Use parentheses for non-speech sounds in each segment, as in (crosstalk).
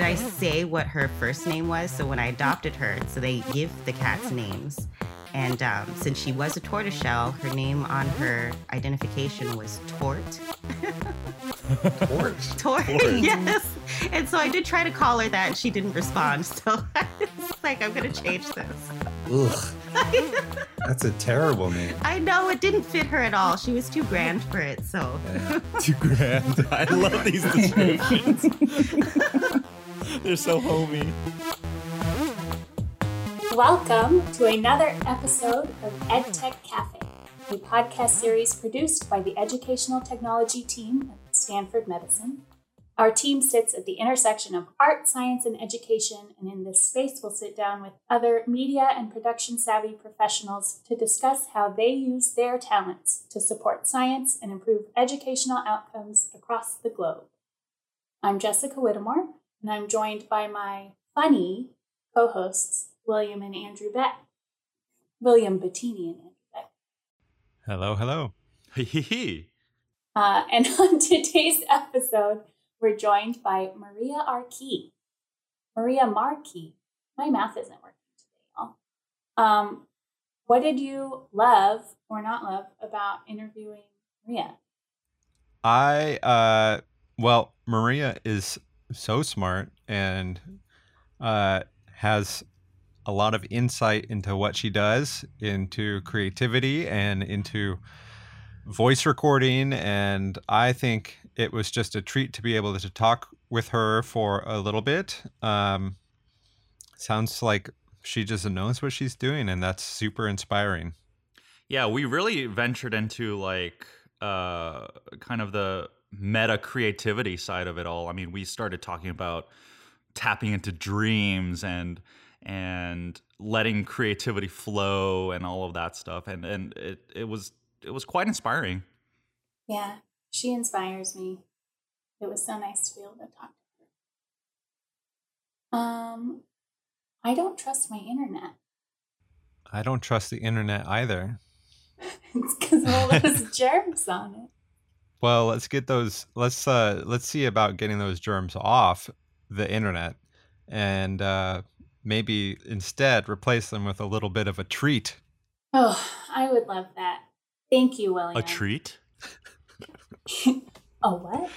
did I say what her first name was? So when I adopted her, so they give the cats names. And um, since she was a tortoiseshell, her name on her identification was Tort. Tort. (laughs) Tort, yes. And so I did try to call her that, and she didn't respond. So (laughs) I was like, I'm going to change this. Ugh. (laughs) That's a terrible name. I know it didn't fit her at all. She was too grand for it. So Yeah. Too grand. I love these descriptions. (laughs) They're so homey. Welcome to another episode of EdTech Cafe, a podcast series produced by the Educational Technology team at Stanford Medicine. Our team sits at the intersection of art, science, and education, and in this space, we'll sit down with other media and production savvy professionals to discuss how they use their talents to support science and improve educational outcomes across the globe. I'm Jessica Whittemore, and I'm joined by my funny co hosts, William and Andrew Beck. William Bettini and Andrew Beck. Hello, hello. Hee hee hee. Uh, and (laughs) on today's episode, we're joined by Maria Arkey. Maria Markey. My math isn't working today, y'all. Um, what did you love or not love about interviewing Maria? I uh well, Maria is so smart and uh has a lot of insight into what she does, into creativity and into voice recording and I think it was just a treat to be able to talk with her for a little bit. Um sounds like she just knows what she's doing and that's super inspiring. Yeah, we really ventured into like uh kind of the meta creativity side of it all. I mean, we started talking about tapping into dreams and and letting creativity flow and all of that stuff and and it it was it was quite inspiring. Yeah, she inspires me. It was so nice to be able to talk to her. Um, I don't trust my internet. I don't trust the internet either. (laughs) it's because of all those (laughs) germs on it. Well, let's get those. Let's uh, let's see about getting those germs off the internet, and uh, maybe instead replace them with a little bit of a treat. Oh, I would love that. Thank you, William. A treat? (laughs) (laughs) a what?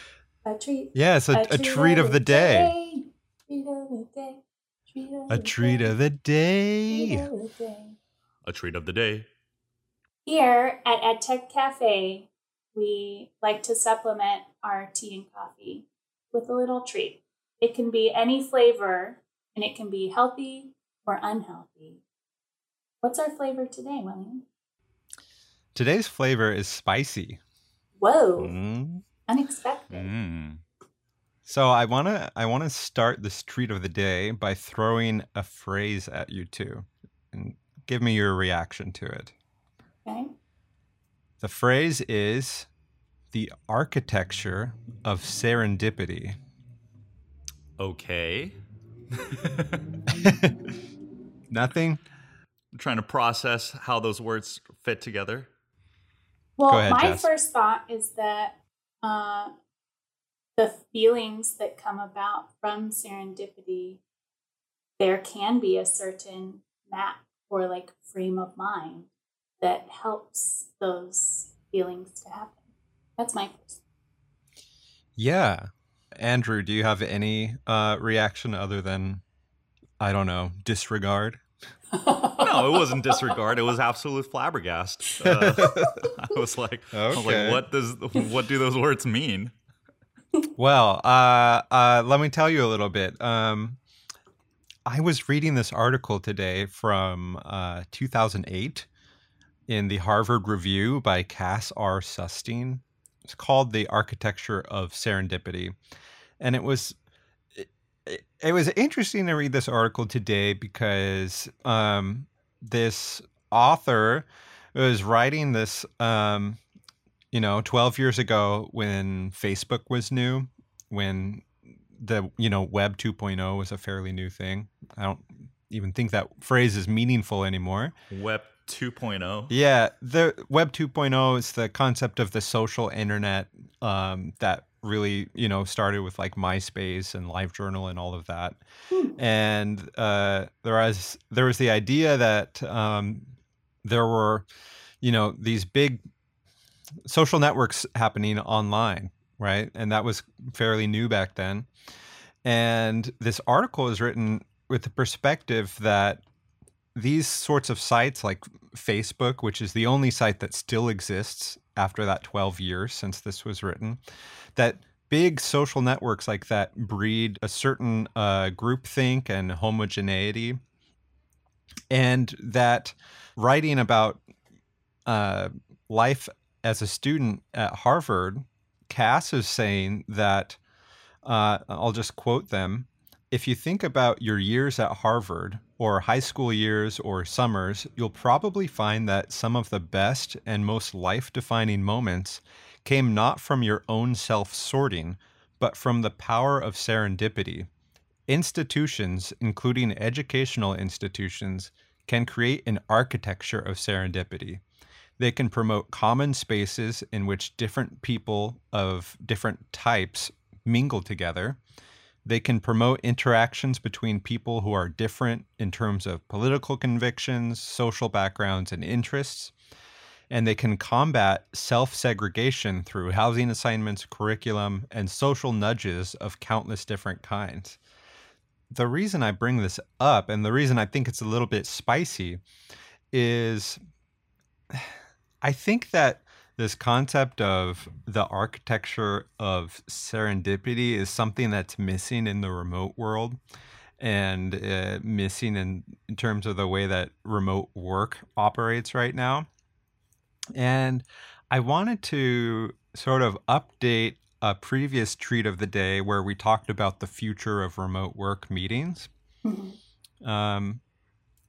A treat. Yes, a, a, treat of the day. Treat of the day. Treat of A treat of the Treat day. of the day. A treat of the day. Here at EdTech Cafe, we like to supplement our tea and coffee with a little treat. It can be any flavor and it can be healthy or unhealthy. What's our flavor today, William? Today's flavor is spicy. Whoa, Mm. unexpected. Mm. So I wanna I wanna start this treat of the day by throwing a phrase at you two, and give me your reaction to it. Okay. The phrase is the architecture of serendipity. Okay. (laughs) Nothing? I'm trying to process how those words fit together. Well, ahead, my Jess. first thought is that uh, the feelings that come about from serendipity, there can be a certain map or like frame of mind that helps those feelings to happen. That's my first. Yeah. Andrew, do you have any uh, reaction other than, I don't know, disregard? (laughs) No, it wasn't disregard. It was absolute flabbergast. Uh, (laughs) I was like, I was Okay. like, what does what do those words mean? Well, uh, uh, let me tell you a little bit. Um, I was reading this article today from uh, 2008 in the Harvard Review by Cass R. Sunstein. It's called "The Architecture of Serendipity," and it was it- it was interesting to read this article today because um, this author was writing this um, you know 12 years ago when facebook was new when the you know web 2.0 was a fairly new thing i don't even think that phrase is meaningful anymore Web 2.0. yeah the web 2.0 is the concept of the social internet um, that really, you know, started with like MySpace and LiveJournal and all of that. And uh, there was there was the idea that um, there were, you know, these big social networks happening online, right? And that was fairly new back then. And this article is written with the perspective that these sorts of sites like Facebook, which is the only site that still exists after that 12 years since this was written, that big social networks like that breed a certain uh, groupthink and homogeneity. And that writing about uh, life as a student at Harvard, Cass is saying that, uh, I'll just quote them if you think about your years at Harvard, or high school years, or summers, you'll probably find that some of the best and most life defining moments came not from your own self sorting, but from the power of serendipity. Institutions, including educational institutions, can create an architecture of serendipity. They can promote common spaces in which different people of different types mingle together they can promote interactions between people who are different in terms of political convictions, social backgrounds, and interests. And they can combat self segregation through housing assignments, curriculum, and social nudges of countless different kinds. The reason I bring this up, and the reason I think it's a little bit spicy, is (sighs) I think that this concept of the architecture of serendipity is something that's missing in the remote world and uh, missing in, in terms of the way that remote work operates right now. And I wanted to sort of update a previous treat of the day where we talked about the future of remote work meetings. Mm-hmm. Um,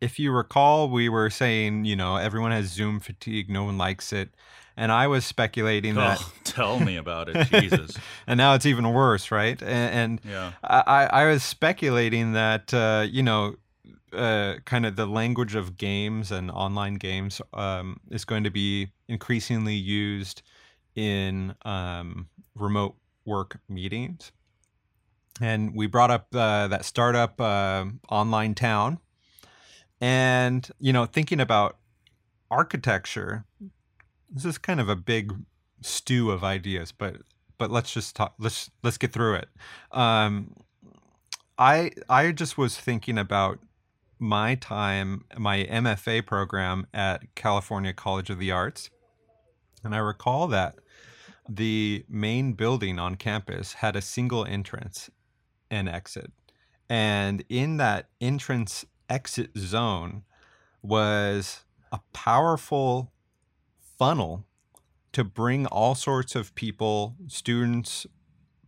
if you recall, we were saying, you know, everyone has Zoom fatigue, no one likes it. And I was speculating that. Oh, (laughs) tell me about it, Jesus. (laughs) and now it's even worse, right? And, and yeah. I, I was speculating that, uh, you know, uh, kind of the language of games and online games um, is going to be increasingly used in um, remote work meetings. And we brought up uh, that startup uh, online town. And, you know, thinking about architecture, this is kind of a big stew of ideas, but but let's just talk. Let's let's get through it. Um, I I just was thinking about my time, my MFA program at California College of the Arts, and I recall that the main building on campus had a single entrance and exit, and in that entrance exit zone was a powerful funnel to bring all sorts of people, students,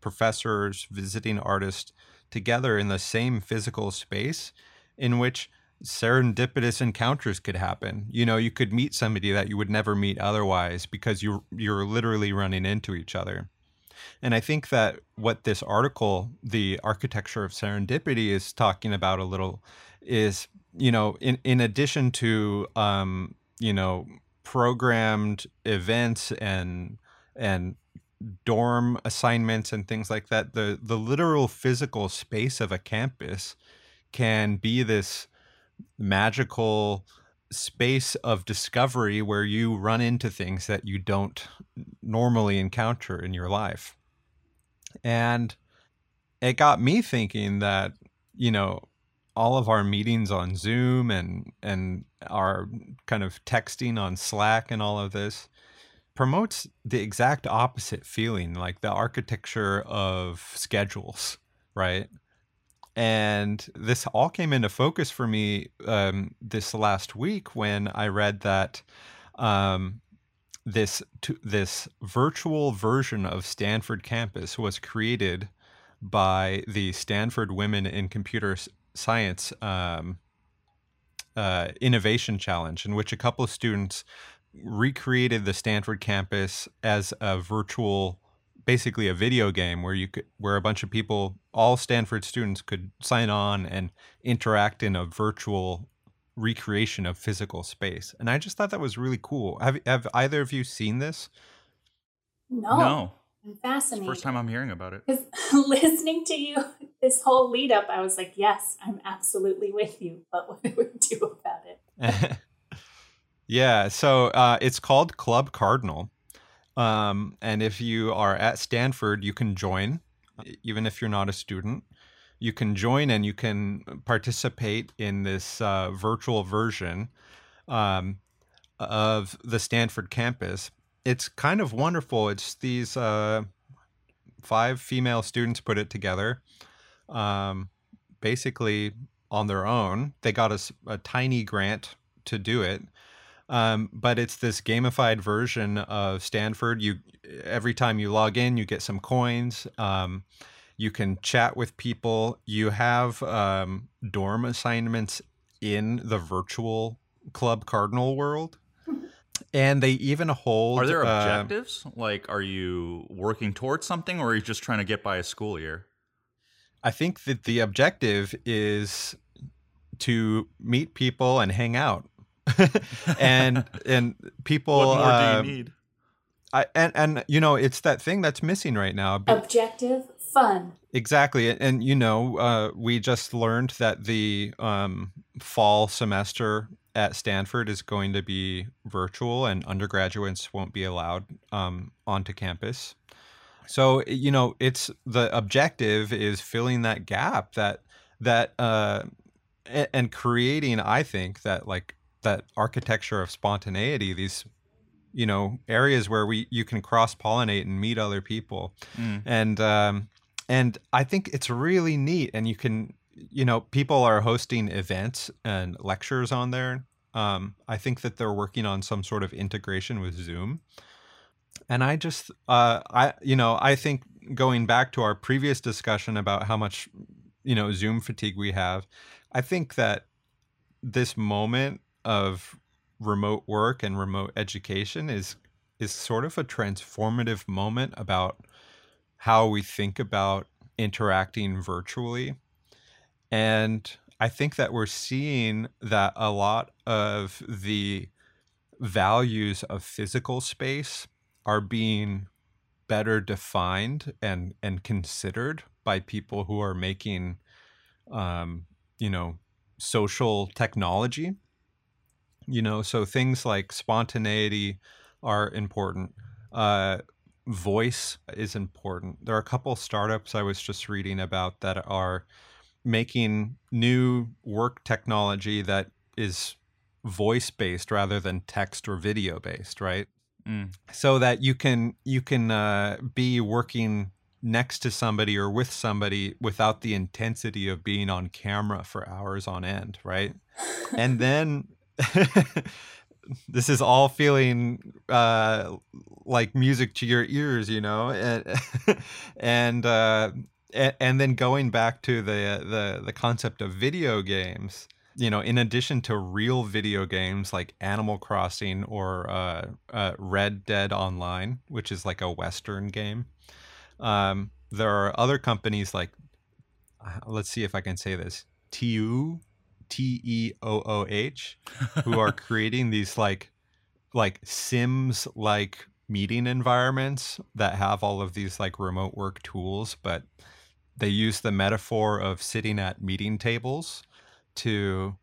professors, visiting artists together in the same physical space in which serendipitous encounters could happen. You know, you could meet somebody that you would never meet otherwise because you you're literally running into each other. And I think that what this article, The Architecture of Serendipity, is talking about a little is, you know, in, in addition to, um, you know, programmed events and and dorm assignments and things like that the the literal physical space of a campus can be this magical space of discovery where you run into things that you don't normally encounter in your life. And it got me thinking that you know all of our meetings on Zoom and and our kind of texting on Slack and all of this promotes the exact opposite feeling, like the architecture of schedules, right? And this all came into focus for me um, this last week when I read that um, this this virtual version of Stanford campus was created by the Stanford Women in Computer science um, uh, innovation challenge in which a couple of students recreated the Stanford campus as a virtual basically a video game where you could where a bunch of people all Stanford students could sign on and interact in a virtual recreation of physical space. And I just thought that was really cool. Have have either of you seen this? No. No. Fascinated. First time I'm hearing about it. Because (laughs) listening to you (laughs) this whole lead up, I was like, yes, I'm absolutely with you. But what do we do about it? (laughs) yeah, so uh, it's called Club Cardinal. Um, and if you are at Stanford, you can join, even if you're not a student. You can join and you can participate in this uh, virtual version um, of the Stanford campus. It's kind of wonderful. It's these uh, five female students put it together, um, basically on their own. They got a, a tiny grant to do it. Um, but it's this gamified version of Stanford. You every time you log in, you get some coins. Um, you can chat with people. You have um, dorm assignments in the virtual Club Cardinal world. And they even hold. Are there uh, objectives? like, are you working towards something, or are you just trying to get by a school year? I think that the objective is to meet people and hang out, (laughs) and (laughs) and people. what more uh, do you need? I, and and you know it's that thing that's missing right now. Be- Objective fun. Exactly, and, and you know uh, we just learned that the um, fall semester at Stanford is going to be virtual, and undergraduates won't be allowed um, onto campus. So you know it's the objective is filling that gap that that uh, and creating. I think that like that architecture of spontaneity. These you know areas where we you can cross pollinate and meet other people Mm. and um and i think it's really neat and you can you know people are hosting events and lectures on there um i think that they're working on some sort of integration with zoom. And i just uh i you know i think going back to our previous discussion about how much you know zoom fatigue we have i think that this moment of remote work and remote education is is sort of a transformative moment about how we think about interacting virtually and i think that we're seeing that a lot of the values of physical space are being better defined and and considered by people who are making um you know social technology. You know so things like spontaneity are important. Uh voice is important. There are a couple startups i was just reading about that are making new work technology that is voice based rather than text or video based right? Mm. so that you can you can uh, be working next to somebody or with somebody without the intensity of being on camera for hours on end right? And (laughs) then (laughs) this is all feeling uh, like music to your ears you know? And (laughs) and uh, and then going back to the the the concept of video games you know in addition to real video games like animal crossing or uh, uh, red dead online which is like a western game um, there are other companies like uh, let's see if i can say this tiu t-e-o-o-h who are (laughs) creating these like like sims like meeting environments that have all of these like remote work tools but they use the metaphor of sitting at meeting tables to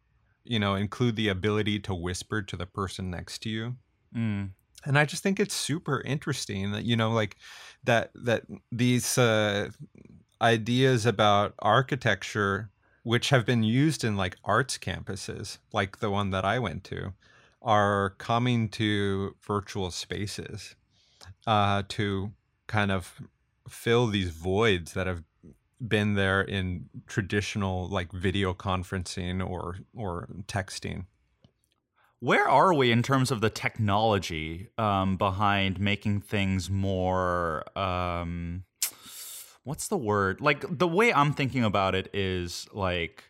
you know include the ability to whisper to the person next to you Mm. and i just think it's super interesting that you know like that that these uh ideas about architecture which have been used in like arts campuses like the one that i went to are coming to virtual spaces uh to kind of fill these voids that have been there in traditional like video conferencing or or texting Where are we in terms of the technology um, behind making things more? Um, what's the word? Like the way I'm thinking about it is like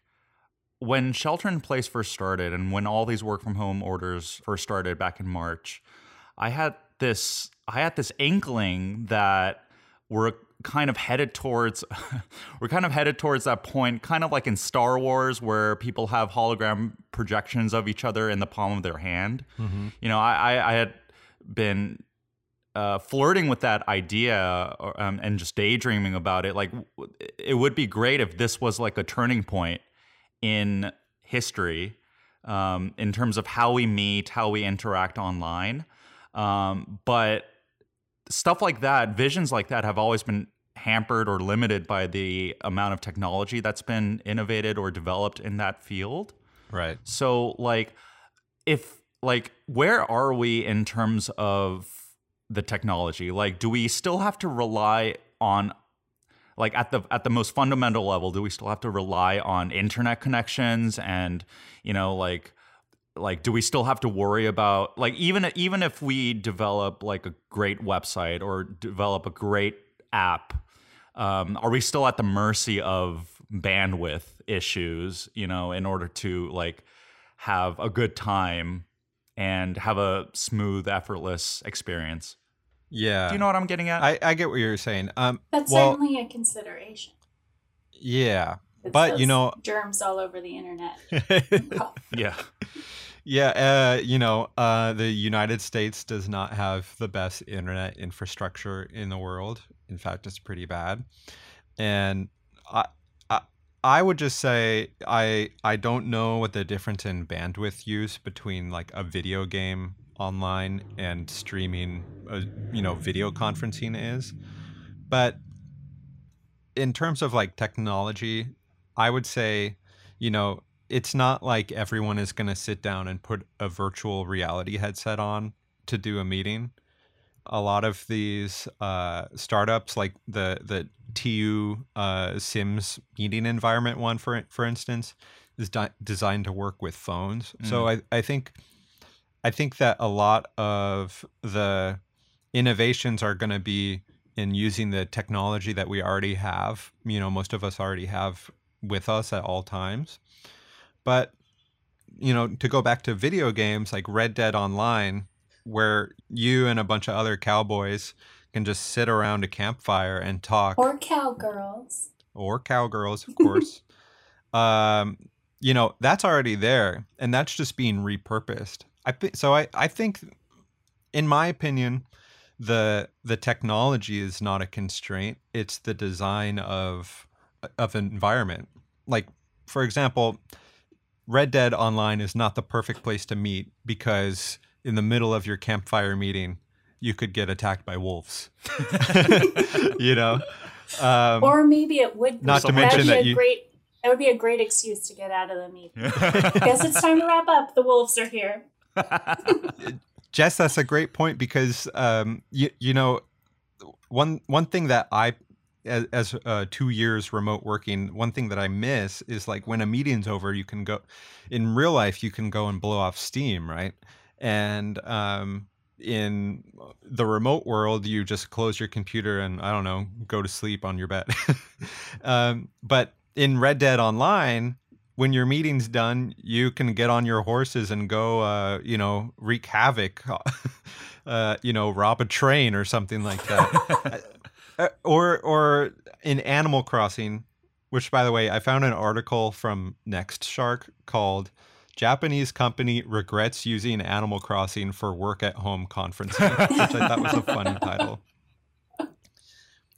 when shelter in place first started, and when all these work from home orders first started back in March. I had this. I had this inkling that we're kind of headed towards (laughs) we're kind of headed towards that point kind of like in Star Wars where people have hologram projections of each other in the palm of their hand. You know, I, I, I had been uh, flirting with that idea or, um, and just daydreaming about it. Like, it would be great if this was like a turning point in history um, in terms of how we meet, how we interact online. Um, but stuff like that, visions like that, have always been hampered or limited by the amount of technology that's been innovated or developed in that field. Right. So, like, if like, where are we in terms of the technology? Like, do we still have to rely on like at the at the most fundamental level do we still have to rely on internet connections and you know like like do we still have to worry about like even even if we develop like a great website or develop a great app um, are we still at the mercy of bandwidth issues you know in order to like have a good time and have a smooth effortless experience Yeah. do you know what i'm getting at I, I get what you're saying. Um, That's well, certainly a consideration. yeah, It's but you know, germs all over the internet. (laughs) Yeah (laughs) yeah, uh, you know, uh, the United States does not have the best internet infrastructure in the world. In fact, it's pretty bad. And I, I, I would just say I, I don't know what the difference in bandwidth use between like a video game online and streaming, uh, you know, video conferencing is, but in terms of like technology, I would say, you know, it's not like everyone is going to sit down and put a virtual reality headset on to do a meeting. A lot of these uh, startups, like the the TU uh, Sims meeting environment one, for for instance, is di- designed to work with phones. So I, I think I think that a lot of the innovations are going to be in using the technology that we already have. You know, most of us already have with us at all times. But you know, to go back to video games like Red Dead Online, where you and a bunch of other cowboys can just sit around a campfire and talk, or cowgirls. or cowgirls, of course. (laughs) um, you know, that's already there, and that's just being repurposed. I think so. I I think, in my opinion, the the technology is not a constraint. It's the design of of an environment. Like, for example, Red Dead Online is not the perfect place to meet because in the middle of your campfire meeting, you could get attacked by wolves. (laughs) you know, um, or maybe it would not to mention be that you- great that would be a great excuse to get out of the meeting. (laughs) Guess it's time to wrap up. The wolves are here. (laughs) Jess, that's a great point because um, you you know one one thing that I as, as uh, two years remote working, one thing that I miss is like when a meeting's over, you can go in real life, you can go and blow off steam, right? And um, in the remote world, you just close your computer and I don't know, go to sleep on your bed. (laughs) um, but in Red Dead Online, when your meeting's done, you can get on your horses and go, uh, you know, wreak havoc, (laughs) uh, you know, rob a train or something like that. (laughs) Uh, or, or in Animal Crossing, which, by the way, I found an article from Next Shark called "Japanese Company Regrets Using Animal Crossing for Work at Home Conferencing," which I thought was a funny title.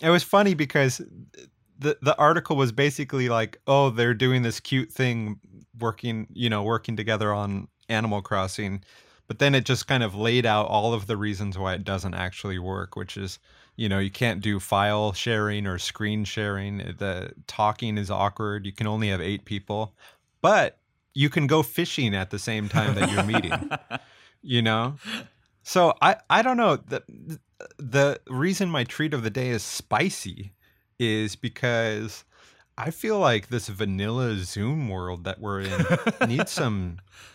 It was funny because the the article was basically like, oh, they're doing this cute thing, working, you know, working together on Animal Crossing, but then it just kind of laid out all of the reasons why it doesn't actually work, which is, you know, you can't do file sharing or screen sharing. The talking is awkward. You can only have eight people, but you can go fishing at the same time that you're meeting. (laughs) you know, so I I don't know the the reason my treat of the day is spicy is because I feel like this vanilla Zoom world that we're in needs some (laughs)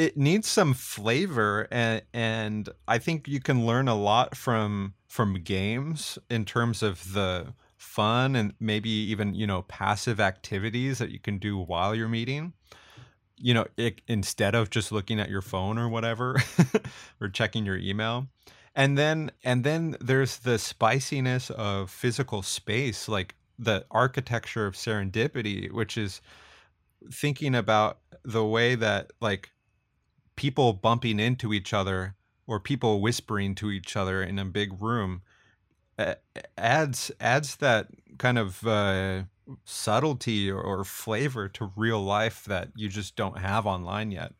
it needs some flavor and and I think you can learn a lot from from games in terms of the fun and maybe even you know passive activities that you can do while you're meeting. You know it, instead of just looking at your phone or whatever (laughs) or checking your email. And then and then there's the spiciness of physical space like the architecture of serendipity which is thinking about the way that like people bumping into each other or people whispering to each other in a big room adds adds that kind of uh, subtlety or, or flavor to real life that you just don't have online yet.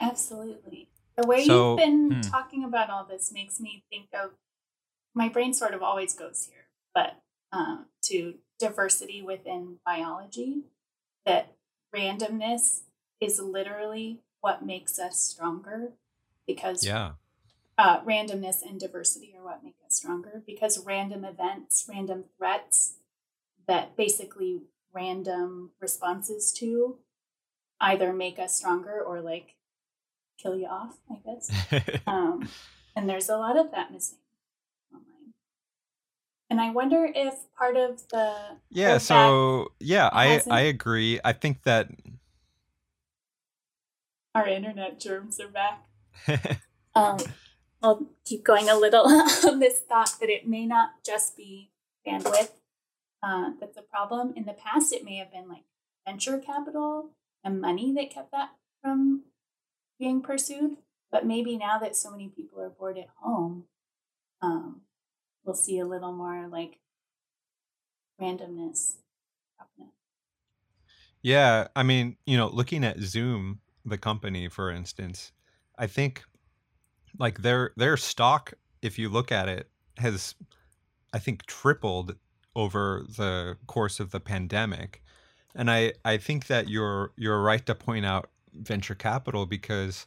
Absolutely. The way So- you've been Hmm. talking about all this makes me think of my brain sort of always goes here, but um, to diversity within biology, that randomness is literally what makes us stronger because Yeah. uh, randomness and diversity are what make us stronger because random events, random threats that basically random responses to either make us stronger or like kill you off, I guess. (laughs) Um, and there's a lot of that missing online. And I wonder if part of the yeah. So yeah, I I agree. I think that our internet germs are back. (laughs) Um, I'll keep going a little (laughs) on this thought that it may not just be bandwidth uh, that's a problem. In the past, it may have been like venture capital and money that kept that from being pursued. But maybe now that so many people are bored at home, um, we'll see a little more like randomness. Yeah, I mean, you know, looking at Zoom, the company, for instance, I think like their their stock, if you look at it, has I think tripled over the course of the pandemic. And I, I think that you're you're right to point out venture capital because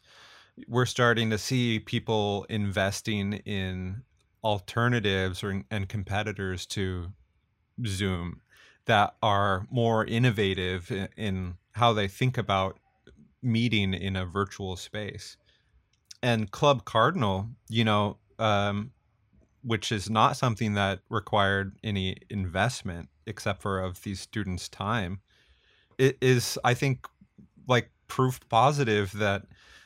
we're starting to see people investing in alternatives or, and competitors to Zoom that are more innovative in, in how they think about meeting in a virtual space. And Club Cardinal, you know, um, which is not something that required any investment except for of these students' time, it is, I think, like proof positive that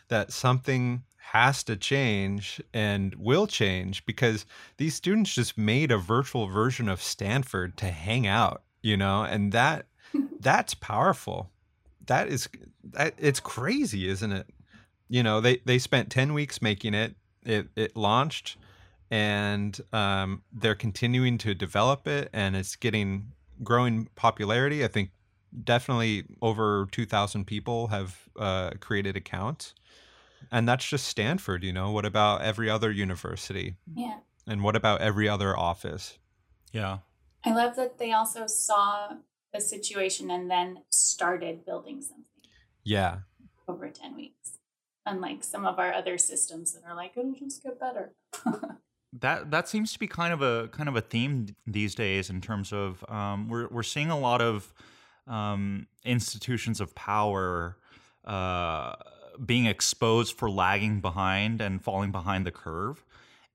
that something has to change and will change because these students just made a virtual version of Stanford to hang out, you know, and that (laughs) that's powerful. That is that it's crazy, isn't it? You know, they they spent 10 weeks making it. It it launched and um, they're continuing to develop it and it's getting growing popularity. I think definitely over 2,000 people have uh, created accounts. And that's just Stanford, you know. What about every other university? Yeah. And what about every other office? Yeah. I love that they also saw the situation and then started building something Yeah. over 10 weeks. Unlike some of our other systems that are like, it'll just get better. (laughs) That that seems to be kind of a kind of a theme these days in terms of um, we're we're seeing a lot of um, institutions of power uh, being exposed for lagging behind and falling behind the curve,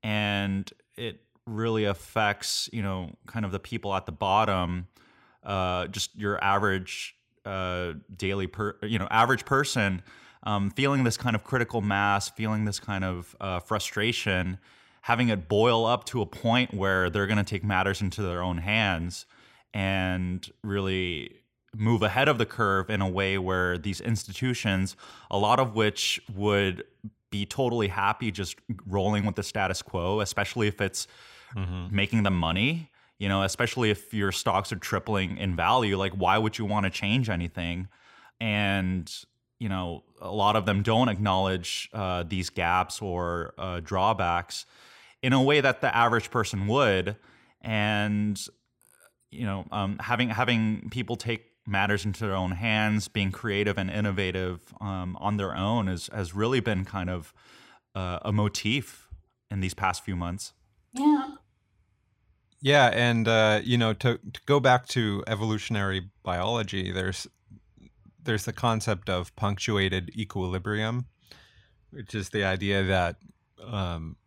and it really affects you know kind of the people at the bottom, uh, just your average uh, daily per you know average person um, feeling this kind of critical mass, feeling this kind of uh, frustration having it boil up to a point where they're going to take matters into their own hands and really move ahead of the curve in a way where these institutions, a lot of which would be totally happy just rolling with the status quo, especially if it's making them money. You know, especially if your stocks are tripling in value, like why would you want to change anything? And you know, a lot of them don't acknowledge uh, these gaps or uh, drawbacks in a way that the average person would, and you know, um, having having people take matters into their own hands, being creative and innovative um, on their own, is has really been kind of uh, a motif in these past few months. Yeah. Yeah, and uh, you know, to to go back to evolutionary biology, there's there's the concept of punctuated equilibrium, which is the idea that, um,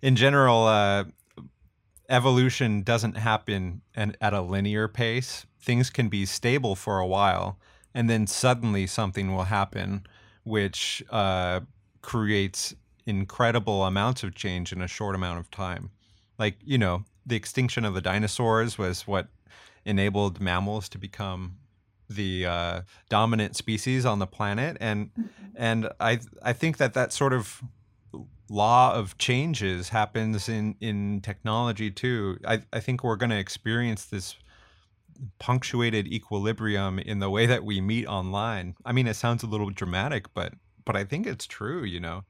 in general, uh, evolution doesn't happen at a linear pace. Things can be stable for a while, and then suddenly something will happen, which uh, creates incredible amounts of change in a short amount of time. Like you know, the extinction of the dinosaurs was what enabled mammals to become the uh, dominant species on the planet, and and I I think that that sort of law of changes happens in in technology too. I I think we're going to experience this punctuated equilibrium in the way that we meet online. I mean, it sounds a little dramatic, but but I think it's true. You know,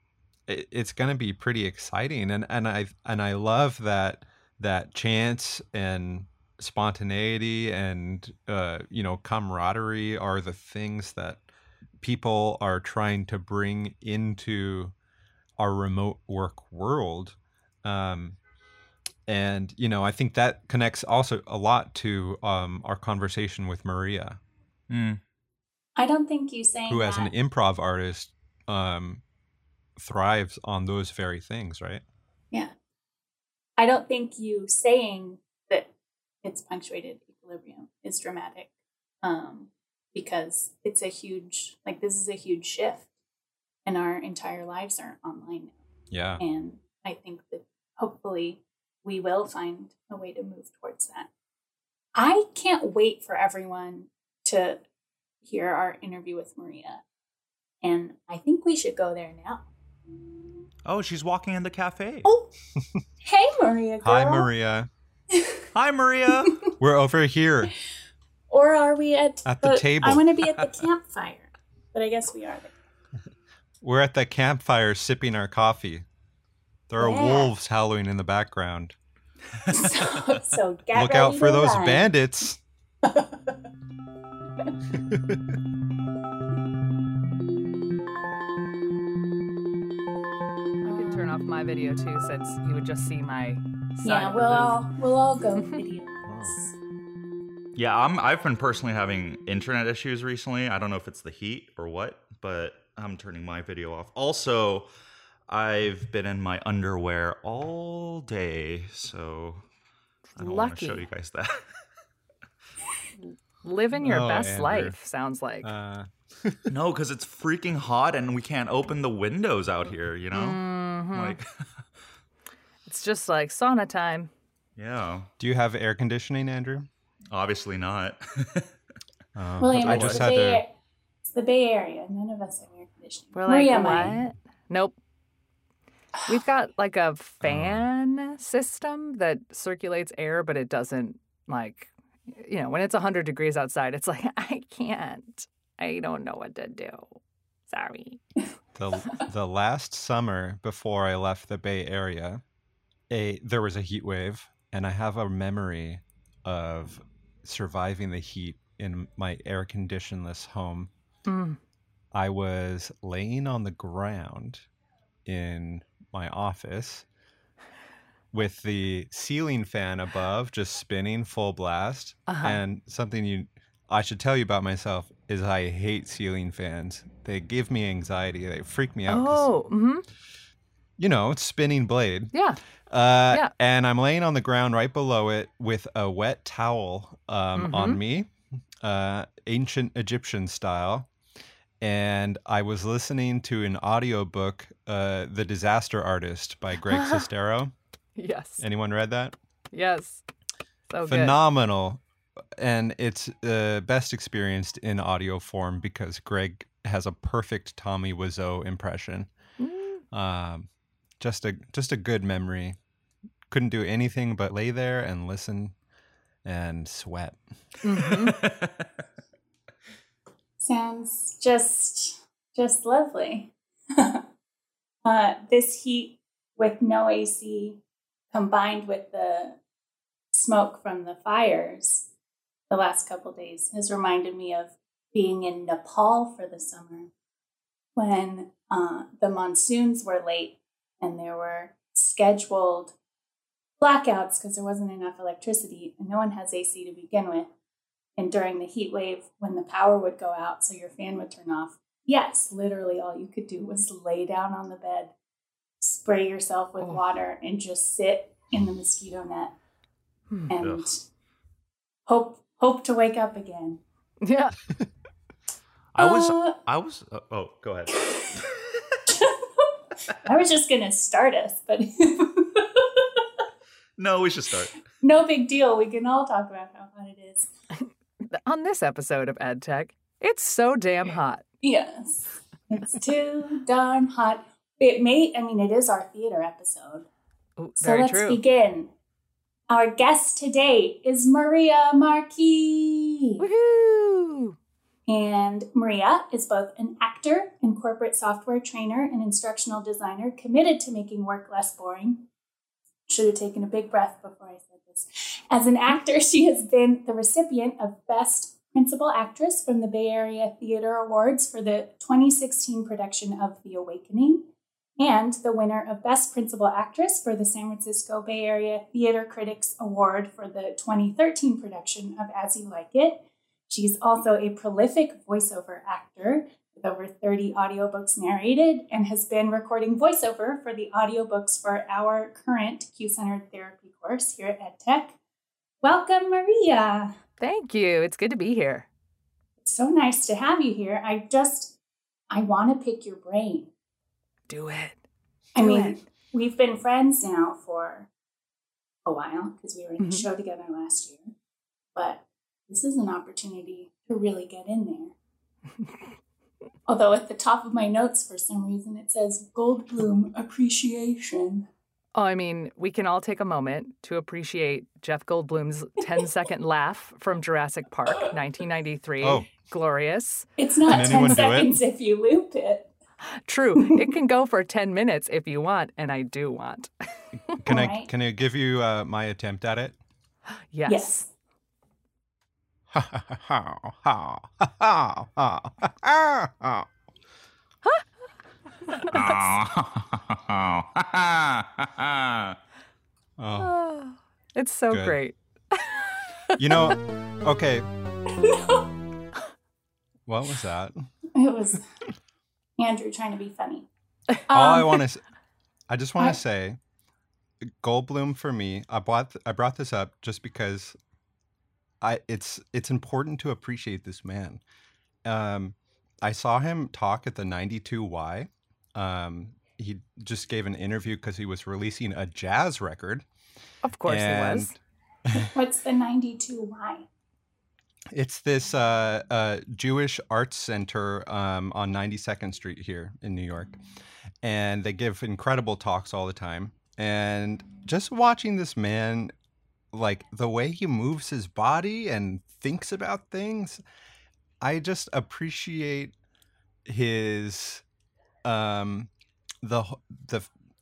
it, it's going to be pretty exciting, and and I and I love that that chance and spontaneity and uh, you know camaraderie are the things that people are trying to bring into our remote work world. Um, and you know, I think that connects also a lot to um, our conversation with Maria, Mm. I don't think you saying who, as an improv artist, um, thrives on those very things, right? Yeah. I don't think you saying that it's punctuated equilibrium is dramatic um, because it's a huge, like, this is a huge shift and our entire lives are online now. Yeah. And I think that hopefully we will find a way to move towards that. I can't wait for everyone to hear our interview with Maria. And I think we should go there now. Oh, she's walking in the cafe. Oh, hey, Maria. (laughs) Girl. Hi, Maria. (laughs) Hi, Maria. We're over here. Or are we at At the table. I want to be at the (laughs) campfire, but I guess we are there. We're at the campfire sipping our coffee. There are Yeah. wolves howling in the background. So, so get Look out for those run. bandits. Off my video too, since you would just see my. Side Yeah, we'll the all we'll all go (laughs) video. yeah, I'm. I've been personally having internet issues recently. I don't know if it's the heat or what, but I'm turning my video off. Also, I've been in my underwear all day, so I don't want to show you guys that. (laughs) Living your Oh, best Andrew. life sounds like. Uh, no, because it's freaking hot and we can't open the windows out here. You know, Mhm. like (laughs) It's just like sauna time. yeah, do you have air conditioning, Andrew? obviously not. (laughs) Um, William, I it's, just the had Bay, to. it's the Bay Area. None of us have air conditioning. We're like, Maria what? might. Nope. We've got like a fan system that circulates air, but it doesn't like, you know, when it's 100 degrees outside, it's like, (laughs) I can't. I don't know what to do. Sorry. the the last summer before I left the Bay Area, a there was a heat wave, and I have a memory of surviving the heat in my air conditionless home. Mm. I was laying on the ground in my office with the ceiling fan above just spinning full blast. Uh-huh. And something you I should tell you about myself is I hate ceiling fans. They give me anxiety. They freak me out. Oh, hmm You know, it's spinning blade. yeah. Uh, Yeah. And I'm laying on the ground right below it with a wet towel um, on Mhm. me, uh, ancient Egyptian style. And I was listening to an audiobook, uh, The Disaster Artist by Greg (laughs) Sestero. Yes. Anyone read that? Yes. So good. Phenomenal. And it's uh, best experienced in audio form because Greg has a perfect Tommy Wiseau impression. Mm. Um, just a just a good memory. Couldn't do anything but lay there and listen and sweat. Mhm. (laughs) Sounds just just lovely. (laughs) uh, this heat with no AC combined with the smoke from the fires the last couple days has reminded me of being in Nepal for the summer when uh, the monsoons were late and there were scheduled blackouts because there wasn't enough electricity and no one has AC to begin with. And during the heat wave, when the power would go out, so your fan would turn off, yes, literally all you could do was lay down on the bed, spray yourself with Oh. water, and just sit in the mosquito net Hmm. and hope hope to wake up again. Yeah. (laughs) I was. Uh, I was. Uh, oh, go ahead. (laughs) I was just gonna start us, but (laughs) No, we should start. no big deal. We can all talk about how hot it is. On this episode of EdTech, it's so damn hot. Yes, it's too darn hot. it may, I mean, it is our theater episode. Ooh, So let's true. begin. Our guest today is Maria Marquis. Woohoo! And Maria is both an actor and corporate software trainer and instructional designer committed to making work less boring. Should have taken a big breath before I said this. As an actor, (laughs) she has been the recipient of Best Principal Actress from the Bay Area Theater Awards for the 2016 production of The Awakening, and the winner of Best Principal Actress for the San Francisco Bay Area Theater Critics Award for the 2013 production of As You Like It. She's also a prolific voiceover actor with over 30 audiobooks narrated and has been recording voiceover for the audiobooks for our current Q Centered Therapy course here at EdTech. Welcome, Maria. Thank you. It's good to be here. It's so nice to have you here. I just, I want to pick your brain. Do it. I Do mean, it. we've been friends now for a while because we were in the Mhm. show together last year, but this is an opportunity to really get in there. (laughs) Although at the top of my notes, for some reason, it says Goldblum appreciation. Oh, I mean, we can all take a moment to appreciate Jeff Goldblum's 10 (laughs) second laugh from Jurassic Park, 1993. Oh. Glorious. It's not 10 anyone do it? seconds if you loop it. True. it can go for 10 minutes if you want, and I do want. (laughs) can. I can I give you uh, my attempt at it? Yes. Yes. Oh, (laughs) it's so Good. great. you know, (laughs) okay. No. What was that? It was Andrew trying to be funny. (laughs) All I Um, want to, I just want to say, Goldblum for me. I brought I brought this up just because, I it's it's important to appreciate this man. Um, I saw him talk at the '92Y. Um, he just gave an interview because he was releasing a jazz record. Of course and it was. What's the 92Y? It's this uh, uh, Jewish arts center um, on 92nd Street here in New York. And they give incredible talks all the time. And just watching this man, like the way he moves his body and thinks about things, I just appreciate his um the the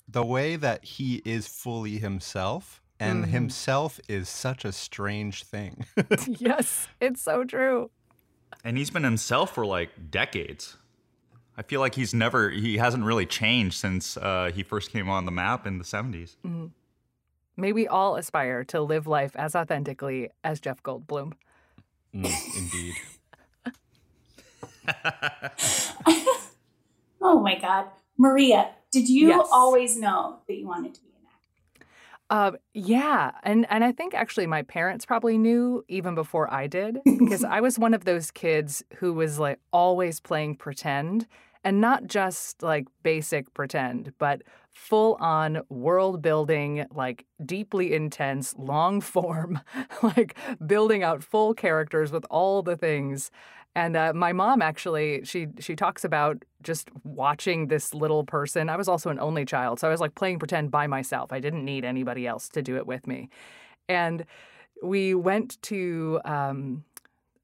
the way that he is fully himself and Mhm. himself is such a strange thing. (laughs) yes, it's so true. and he's been himself for like decades. I feel like he's never, he hasn't really changed since uh, he first came on the map in the 70s. May we all aspire to live life as authentically as Jeff Goldblum. Mm, indeed. (laughs) (laughs) Oh my God. Maria, did you Yes. always know that you wanted to be an actor? Um, yeah, and and I think actually my parents probably knew even before I did because (laughs) I was one of those kids who was like always playing pretend and not just like basic pretend, but full on world building, like deeply intense, long form, (laughs) like building out full characters with all the things. And uh, my mom actually, she she talks about just watching this little person. I was also an only child, so I was like playing pretend by myself. I didn't need anybody else to do it with me. And we went to um,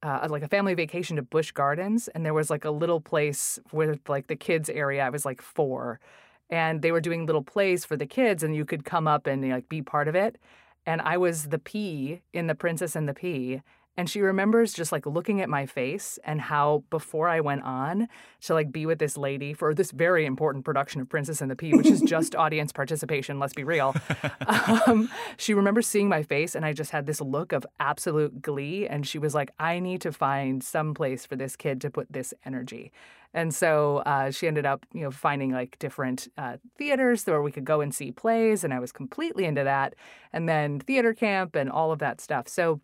uh, like a family vacation to Busch Gardens, and there was like a little place with like the kids area. I was like four, and they were doing little plays for the kids, and you could come up and like be part of it. And I was the pea in The Princess and the Pea. And she remembers just like looking at my face and how before I went on to like be with this lady for this very important production of Princess and the Pea, which is (laughs) just audience participation, let's be real. Um, she remembers seeing my face and I just had this look of absolute glee. And she was like, I need to find some place for this kid to put this energy. And so uh, she ended up, you know, finding like different uh, theaters where we could go and see plays, and I was completely into that. And then theater camp and all of that stuff. So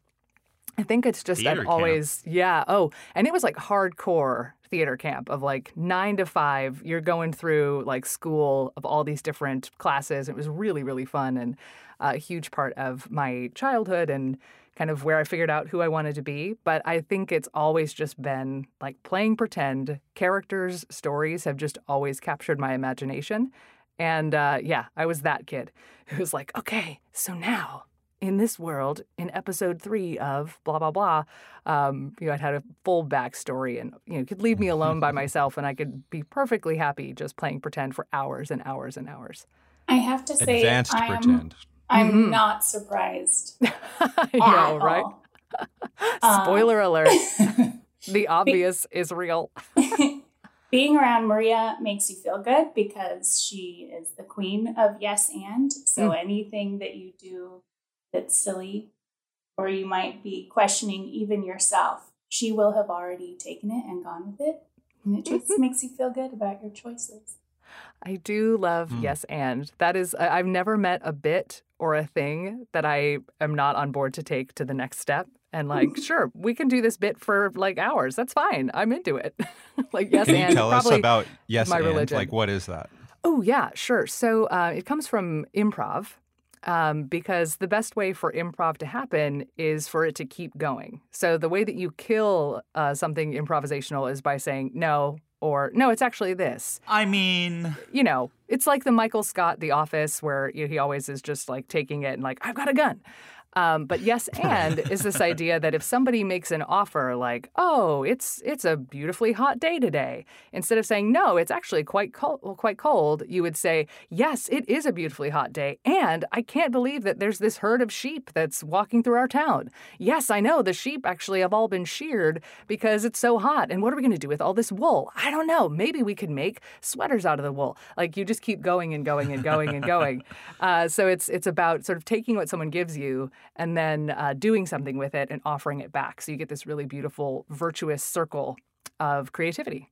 I think it's just Theater I've camp. always yeah. Oh, and it was like hardcore theater camp of like nine to five. You're going through like school of all these different classes. It was really really fun and a huge part of my childhood and kind of where I figured out who I wanted to be. But I think it's always just been like playing pretend. Characters, stories have just always captured my imagination. And uh, yeah, I was that kid who was like, okay, so now in this world, in episode three of blah blah blah, um, you know, I'd had a full backstory, and you know, could leave me alone by (laughs) myself, and I could be perfectly happy just playing pretend for hours and hours and hours. I have to say, Advanced I'm, pretend. I'm Mhm. not surprised. (laughs) I know, at right? all. (laughs) Um, Spoiler alert: the obvious is real. Being around Maria makes you feel good because she is the queen of yes and. So Mm. anything that you do that's silly, or you might be questioning even yourself, she will have already taken it and gone with it. And it just (laughs) makes you feel good about your choices. I do love Hmm. yes and. That is, I- I've never met a bit or a thing that I am not on board to take to the next step. And like, (laughs) sure, we can do this bit for like hours. That's fine. I'm into it. (laughs) like yes Can and. tell us probably, about yes my and? religion. Like, what is that? Oh, yeah, sure. So uh, it comes from improv um, because the best way for improv to happen is for it to keep going. So the way that you kill uh, something improvisational is by saying no or no, it's actually this. I mean, You know, it's like the Michael Scott The Office where you know, he always is just like taking it and like, I've got a gun. Um, but yes, (laughs) and is this idea that if somebody makes an offer like, "Oh, it's it's a beautifully hot day today," instead of saying, "No, it's actually quite cold," well, quite cold, you would say, "Yes, it is a beautifully hot day, and I can't believe that there's this herd of sheep that's walking through our town. Yes, I know the sheep actually have all been sheared because it's so hot. And what are we going to do with all this wool? I don't know. Maybe we could make sweaters out of the wool. Like you just keep going and going and going and going. (laughs) Uh, so it's it's about sort of taking what someone gives you and then uh, doing something with it and offering it back. So you get this really beautiful virtuous circle of creativity.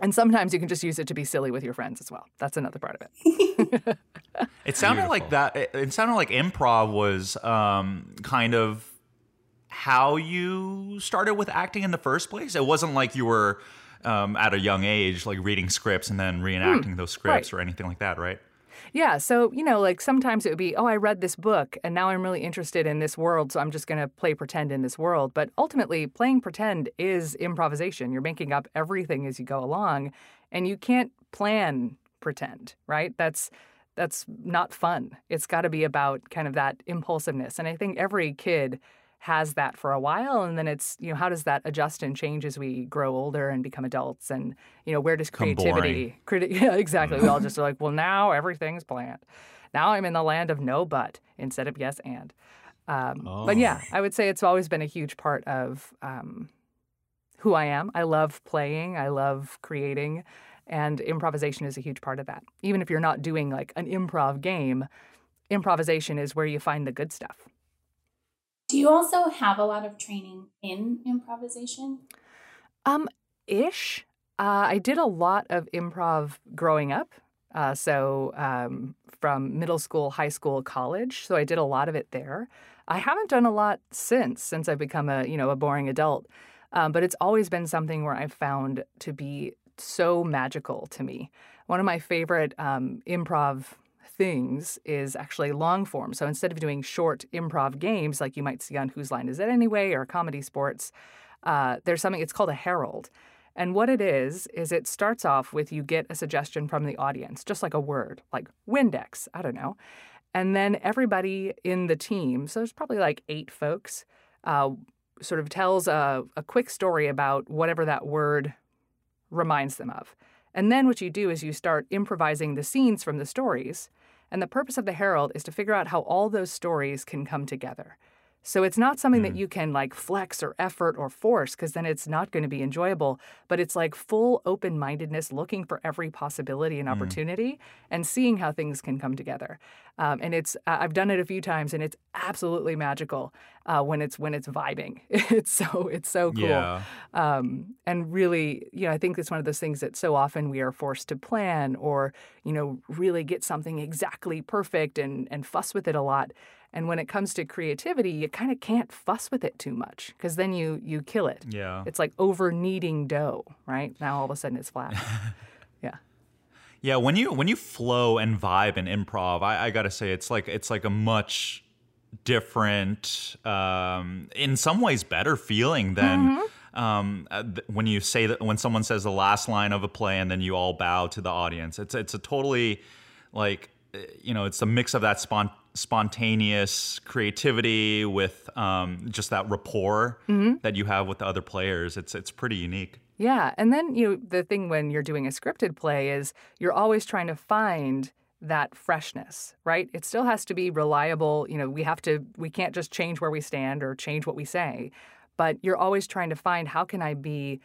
And sometimes you can just use it to be silly with your friends as well. That's another part of it. (laughs) it sounded like that. It, it sounded like improv was um, kind of how you started with acting in the first place. It wasn't like you were um, at a young age, like reading scripts and then reenacting those scripts or anything like that, right? Yeah. So, you know, like sometimes it would be, oh, I read this book and now I'm really interested in this world. So I'm just going to play pretend in this world. But ultimately, playing pretend is improvisation. You're making up everything as you go along and you can't plan pretend, right? That's. That's not fun. It's got to be about kind of that impulsiveness. And I think every kid has that for a while. And then it's, you know, how does that adjust and change as we grow older and become adults? And, you know, where does creativity, (laughs) criti- yeah, exactly. We all just are like, well, now everything's planned. Now I'm in the land of no but instead of yes and. Um, But yeah, I would say it's always been a huge part of um, who I am. I love playing, I love creating, and improvisation is a huge part of that. Even if you're not doing like an improv game, improvisation is where you find the good stuff. Do you also have a lot of training in improvisation? Um, ish. Uh, I did a lot of improv growing up. Uh, so um, from middle school, high school, college. So I did a lot of it there. I haven't done a lot since, since I've become a you know a boring adult. Um, but it's always been something where I've found to be so magical to me. One of my favorite um, improv things is actually long form. So instead of doing short improv games like you might see on Whose Line Is It Anyway or ComedySportz, uh, there's something, it's called a herald. And what it is, is it starts off with you get a suggestion from the audience, just like a word, like Windex, I don't know. And then everybody in the team, so there's probably like eight folks, uh, sort of tells a, a quick story about whatever that word reminds them of. And then what you do is you start improvising the scenes from the stories. And the purpose of the Herald is to figure out how all those stories can come together. So it's not something that you can like flex or effort or force because then it's not going to be enjoyable. But it's like full open mindedness, looking for every possibility and opportunity and seeing how things can come together. Um, and it's I've done it a few times and it's absolutely magical uh, when it's when it's vibing. (laughs) it's so it's so cool. Yeah. Um, and really, you know, I think it's one of those things that so often we are forced to plan or, you know, really get something exactly perfect and, and fuss with it a lot. And when it comes to creativity, you kind of can't fuss with it too much because then you you kill it. Yeah. It's like over kneading dough, right? Now all of a sudden it's flat. (laughs) yeah. Yeah, when you when you flow and vibe and improv, I, I gotta say it's like it's like a much different, um, in some ways better feeling than um, uh, when you say that when someone says the last line of a play and then you all bow to the audience. It's it's a totally like uh, you know it's a mix of that spont- spontaneous creativity with um, just that rapport that you have with the other players. It's it's pretty unique. Yeah, and then you know, the thing when you're doing a scripted play is you're always trying to find that freshness, right? It still has to be reliable. You know, we have to we can't just change where we stand or change what we say, but you're always trying to find how can I be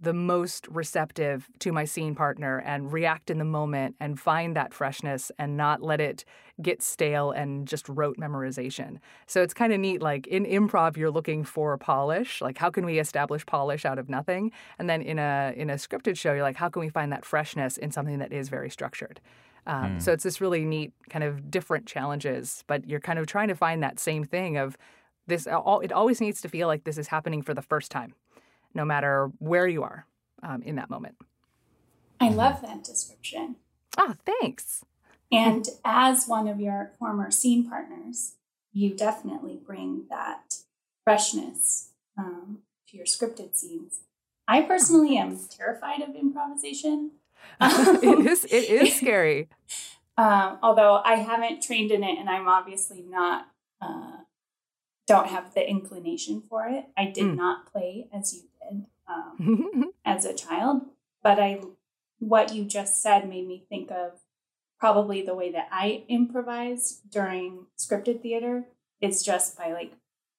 the most receptive to my scene partner and react in the moment and find that freshness and not let it get stale and just rote memorization. So it's kind of neat. Like in improv, you're looking for polish. Like how can we establish polish out of nothing? And then in a in a scripted show, you're like, how can we find that freshness in something that is very structured? Um, So it's this really neat kind of different challenges, but you're kind of trying to find that same thing of this. All, it always needs to feel like this is happening for the first time no matter where you are um, in that moment. I love that description. Oh, thanks. And as one of your former scene partners, you definitely bring that freshness um, to your scripted scenes. I personally am terrified of improvisation. (laughs) it is. It is (laughs) scary. Um, although I haven't trained in it, and I'm obviously not uh, don't have the inclination for it. I did Mm. not play as you um, (laughs) as a child, but I what you just said made me think of probably the way that I improvise during scripted theater is just by like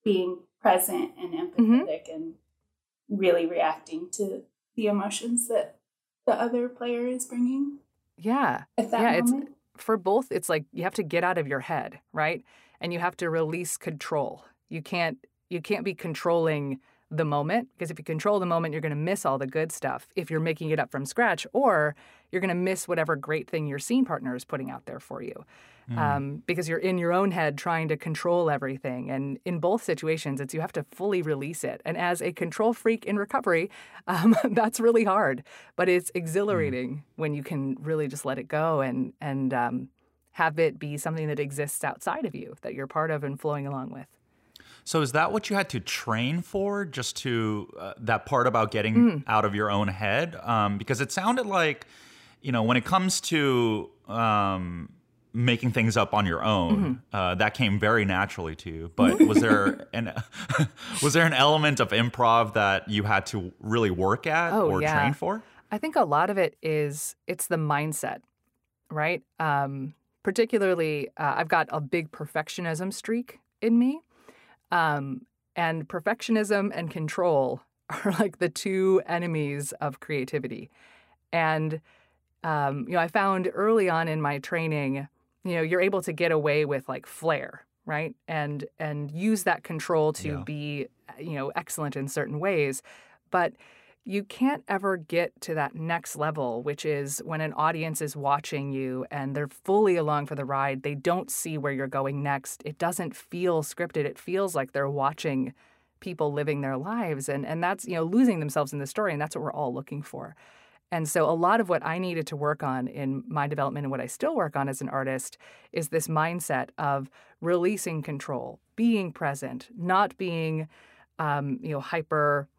being present and empathetic and really reacting to the emotions that the other player is bringing yeah. Yeah, it's- For both, it's like you have to get out of your head, right? And you have to release control. You can't. You can't be controlling the moment because if you control the moment, you're going to miss all the good stuff if you're making it up from scratch, or you're going to miss whatever great thing your scene partner is putting out there for you. um, because you're in your own head trying to control everything. And in both situations, it's you have to fully release it. And as a control freak in recovery, (laughs) um, that's really hard. But it's exhilarating when you can really just let it go and and um, have it be something that exists outside of you that you're part of and flowing along with. So is that what you had to train for, just to uh, that part about getting out of your own head? Um, because it sounded like, you know, when it comes to um, making things up on your own, uh, that came very naturally to you. But was there (laughs) an (laughs) was there an element of improv that you had to really work at Oh, or yeah. train for? I think a lot of it is it's the mindset, right? Um, particularly, uh, I've got a big perfectionism streak in me, um, and perfectionism and control (laughs) are like the two enemies of creativity. And um, you know, I found early on in my training, you know, you're able to get away with like flair, right? And and use that control to Yeah. be, you know, excellent in certain ways, but you can't ever get to that next level, which is when an audience is watching you and they're fully along for the ride. They don't see where you're going next. It doesn't feel scripted. It feels like they're watching people living their lives. And, and that's, you know, losing themselves in the story. And that's what we're all looking for. And so a lot of what I needed to work on in my development and what I still work on as an artist is this mindset of releasing control, being present, not being, um, you know, hyper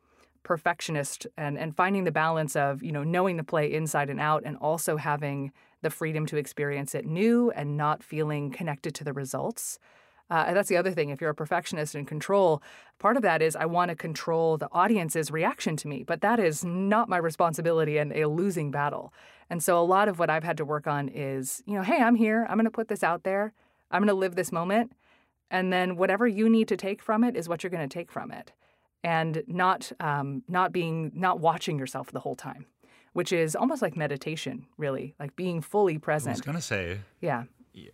perfectionist and, and finding the balance of, you know, knowing the play inside and out and also having the freedom to experience it new and not feeling connected to the results. Uh, and that's the other thing. If you're a perfectionist and control, part of that is I want to control the audience's reaction to me, but that is not my responsibility and a losing battle. And so a lot of what I've had to work on is, you know, hey, I'm here. I'm going to put this out there. I'm going to live this moment. And then whatever you need to take from it is what you're going to take from it. And not um, not being not watching yourself the whole time, which is almost like meditation, really, like being fully present. I was gonna say. Yeah.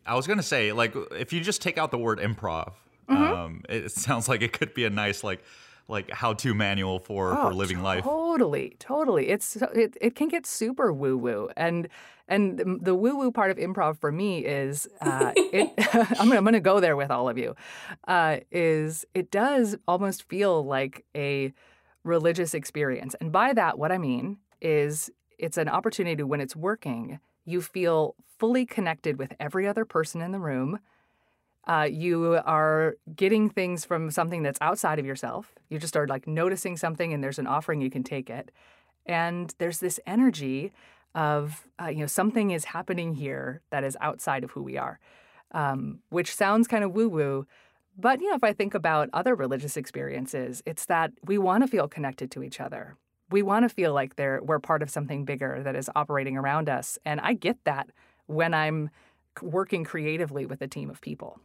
I was gonna say, like, if you just take out the word improv, Mm-hmm. um, it sounds like it could be a nice, like, like how-to manual for for living life. Oh, Totally, totally. It's it, it can get super woo woo, and and the- the woo woo part of improv for me is uh, it. (laughs) (laughs) I'm gonna I'm gonna go there with all of you. Uh, is it does almost feel like a religious experience, and by that what I mean is it's an opportunity when it's working. You feel fully connected with every other person in the room. Uh, you are getting things from something that's outside of yourself. You just are like noticing something, and there's an offering you can take it. And there's this energy of uh, you know something is happening here that is outside of who we are, um, which sounds kind of woo woo. But you know, if I think about other religious experiences, it's that we want to feel connected to each other. We want to feel like we're part of something bigger that is operating around us, and I get that when I'm working creatively with a team of people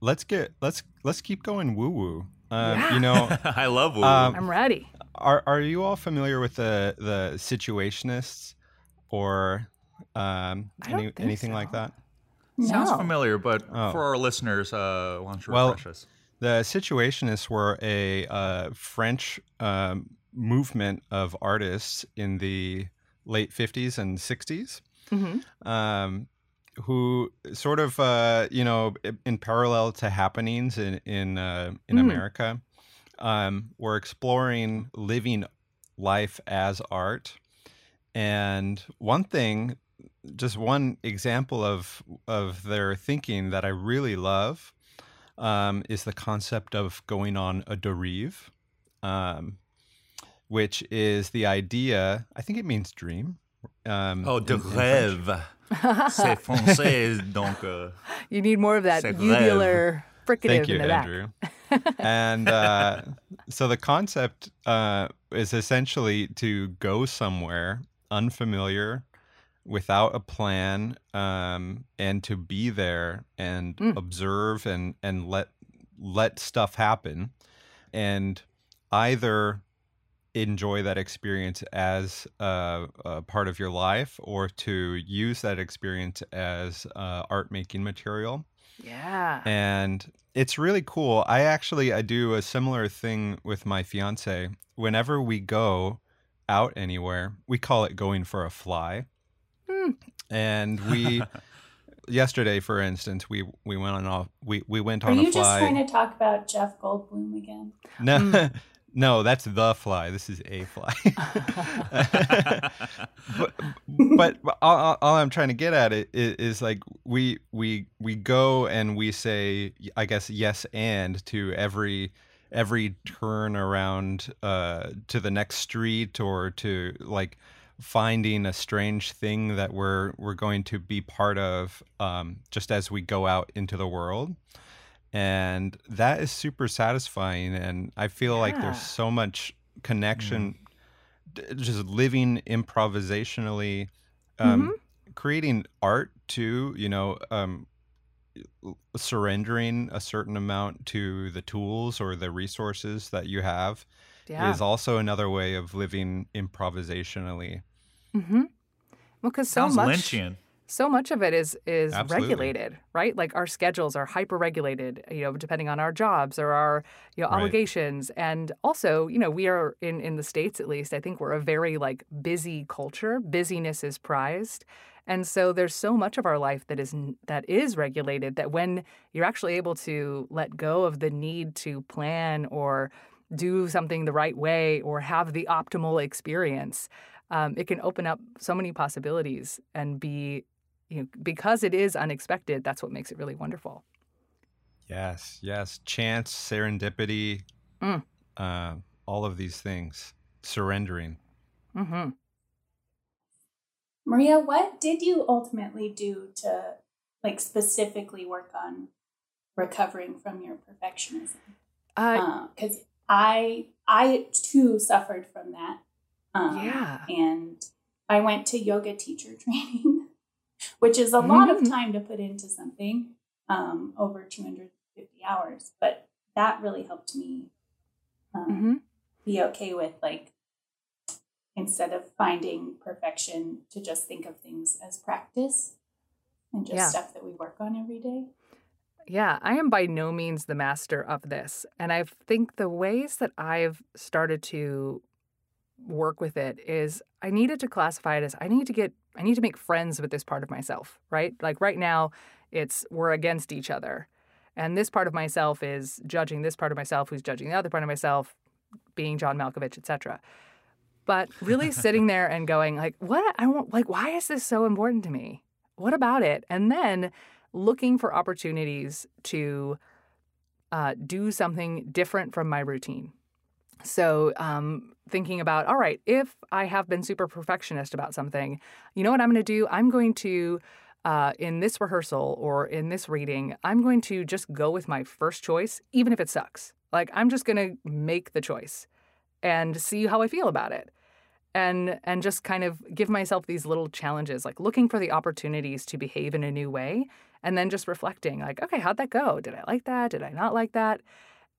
let's get let's let's keep going woo woo. Um, Yeah. You know, (laughs) I love woo. Um, I'm ready. are are you all familiar with the the situationists or um, any, think anything like so. that? Sounds familiar, but Oh. for our listeners, uh, why don't you Well, refresh us? The situationists were a uh, French um, movement of artists in the late 50s and 60s. hmm um, who sort of uh, you know in parallel to happenings in in uh, in Mm. America, um, were exploring living life as art. And one thing, just one example of of their thinking that I really love, um, is the concept of going on a dérive, um, which is the idea. I think it means dream. Um, Oh, de in- in rêve. C'est (laughs) français, donc. Uh, You need more of that C'est uvular fricative Thank you, in the back. Andrew. (laughs) and uh, so the concept uh, is essentially to go somewhere unfamiliar without a plan um, and to be there and Mm. observe and, and let let stuff happen and either enjoy that experience as uh, a part of your life or to use that experience as uh, art making material Yeah. and it's really cool. I actually I do a similar thing with my fiance. Whenever we go out anywhere, we call it going for a fly. Hmm. And we yesterday, for instance, we we went on a we we went Are on a you just trying to talk about Jeff Goldblum again? No, Mm. (laughs) no, that's the fly. This is a fly. (laughs) but but all, all- I'm trying to get at it is, is like we we we go and we say I guess yes and to every every turn around uh, to the next street or to like finding a strange thing that we're we're going to be part of um, just as we go out into the world and that is super satisfying and i feel like there's so much connection d- just living improvisationally um, creating art too you know um, surrendering a certain amount to the tools or the resources that you have yeah. is also another way of living improvisationally mm-hmm. Well, because so Sounds much, Lynchian. So much of it is is Absolutely. regulated, right? Like our schedules are hyper regulated, you know, depending on our jobs or our you know Right. obligations, and also, you know, we are in in the states at least. I think we're a very like busy culture. Busyness is prized. And so there's so much of our life that is that is regulated that when you're actually able to let go of the need to plan or do something the right way or have the optimal experience, um, it can open up so many possibilities and be, you know, because it is unexpected. That's what makes it really wonderful. yes yes chance serendipity Mm. uh, all of these things surrendering hmm Maria, what did you ultimately do to like specifically work on recovering from your perfectionism? Uh, Because I I too suffered from that. Um, Yeah. and I went to yoga teacher (laughs) training, which is a lot of Mhm. time to put into something, um, over 250 hours. But that really helped me um, hmm be okay with like instead of finding perfection to just think of things as practice and just Yeah. stuff that we work on every day. Yeah, I am by no means the master of this. And I think the ways that I've started to work with it is I needed to classify it as I need to get, I need to make friends with this part of myself, right? Like right now, it's we're against each other. And this part of myself is judging this part of myself, who's judging the other part of myself, being John Malkovich, etc. But really sitting (laughs) there and going like, what I want, like, why is this so important to me? What about it? And then looking for opportunities to uh, do something different from my routine. So, um, thinking about, all right, if I have been super perfectionist about something, you know what I'm going to do? I'm going to, uh, in this rehearsal or in this reading, I'm going to just go with my first choice, even if it sucks. Like, I'm just going to make the choice and see how I feel about it. And, and just kind of give myself these little challenges, like looking for the opportunities to behave in a new way, and then just reflecting, like, okay, how'd that go? Did I like that? Did I not like that?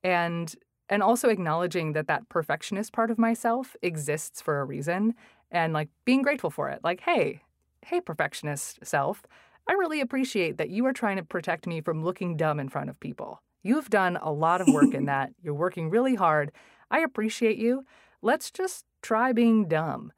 And and also acknowledging that that perfectionist part of myself exists for a reason and like being grateful for it. Like hey hey perfectionist self i really appreciate that you are trying to protect me from looking dumb in front of people. You've done a lot of work in (laughs) that. You're working really hard. I appreciate you. Let's just try being dumb.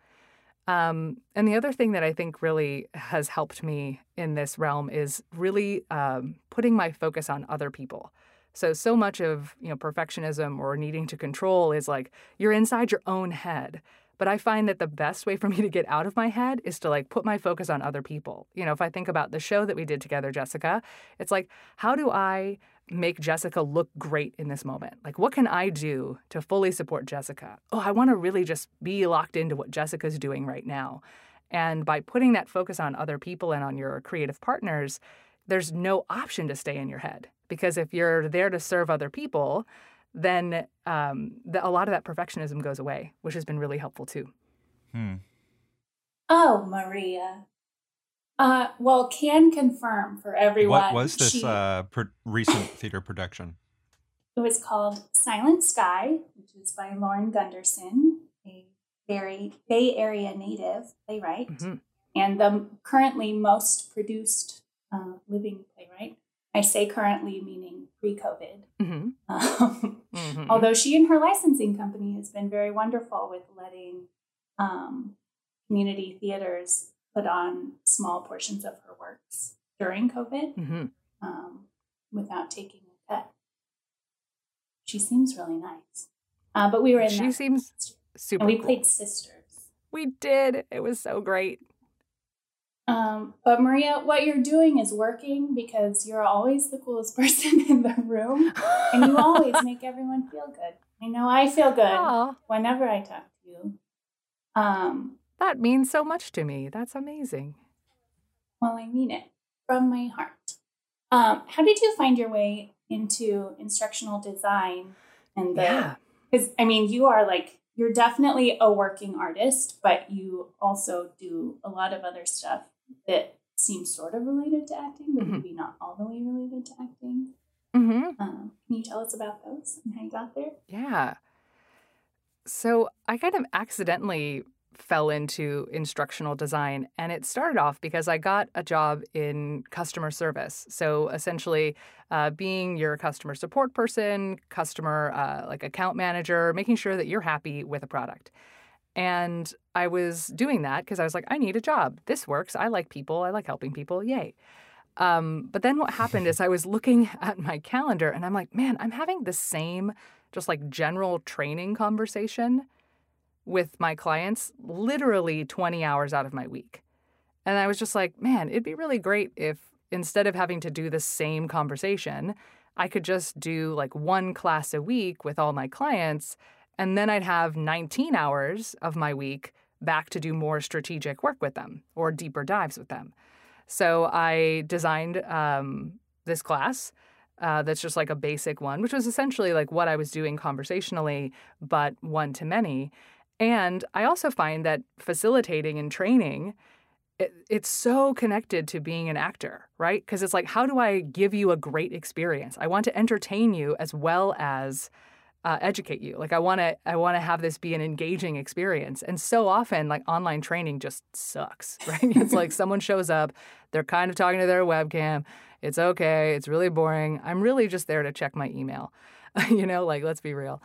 Um, and the other thing that I think really has helped me in this realm is really um, putting my focus on other people. So so much of, you know, perfectionism or needing to control is like you're inside your own head. But I find that the best way for me to get out of my head is to like put my focus on other people. You know, if I think about the show that we did together, Jessica, it's like, how do I make Jessica look great in this moment? Like, what can I do to fully support Jessica? Oh, I want to really just be locked into what Jessica's doing right now. And by putting that focus on other people and on your creative partners, there's no option to stay in your head because if you're there to serve other people, then um, the, a lot of that perfectionism goes away, which has been really helpful too. Hmm. Oh, Maria. Uh, well, can confirm for everyone. What was this she- uh, pro- recent (laughs) theater production? It was called Silent Sky, which is by Lauren Gunderson, a very Bay Area native playwright, Mhm. and the currently most produced uh, living playwright. I say currently meaning pre-COVID. hmm Um, hmm Although she and her licensing company has been very wonderful with letting um, community theaters put on small portions of her works during COVID hmm um, without taking a cut. She seems really nice. Uh, but we were in She that seems super. and we cool. played sisters. We did. It was so great. Um, but Maria, what you're doing is working because you're always the coolest (laughs) person in the room, and you always (laughs) make everyone feel good. I know I feel good Aw, whenever I talk to you. Um, that means so much to me. That's amazing. well, I mean it from my heart. Um, how did you find your way into instructional design and the? Yeah. Because I mean, you are like you're definitely a working artist, but you also do a lot of other stuff that seems sort of related to acting, but Mhm. maybe not all the way related to acting. hmm Um, can you tell us about those and how you got there? Yeah. So I kind of accidentally fell into instructional design, and it started off because I got a job in customer service. So essentially, uh, being your customer support person, customer uh, like account manager, making sure that you're happy with a product. And I was doing that because I was like, I need a job. This works. I like people. I like helping people. Yay. Um, but then what happened is (laughs) I was looking (laughs) at my calendar and I'm like, man, I'm having the same just like general training conversation with my clients literally 20 hours out of my week. And I was just like, man, it'd be really great if instead of having to do the same conversation, I could just do like one class a week with all my clients. And then I'd have 19 hours of my week back to do more strategic work with them or deeper dives with them. So I designed um, this class uh, that's just like a basic one, which was essentially like what I was doing conversationally, but one to many. And I also find that facilitating and training, it, it's so connected to being an actor, right? Because it's like, how do I give you a great experience? I want to entertain you as well as uh, educate you. Like I want to, I want to have this be an engaging experience. And so often, like online training just sucks, (laughs) right? it's like someone shows up, they're kind of talking to their webcam. It's okay. It's really boring. I'm really just there to check my email. (laughs) you know, like let's be real.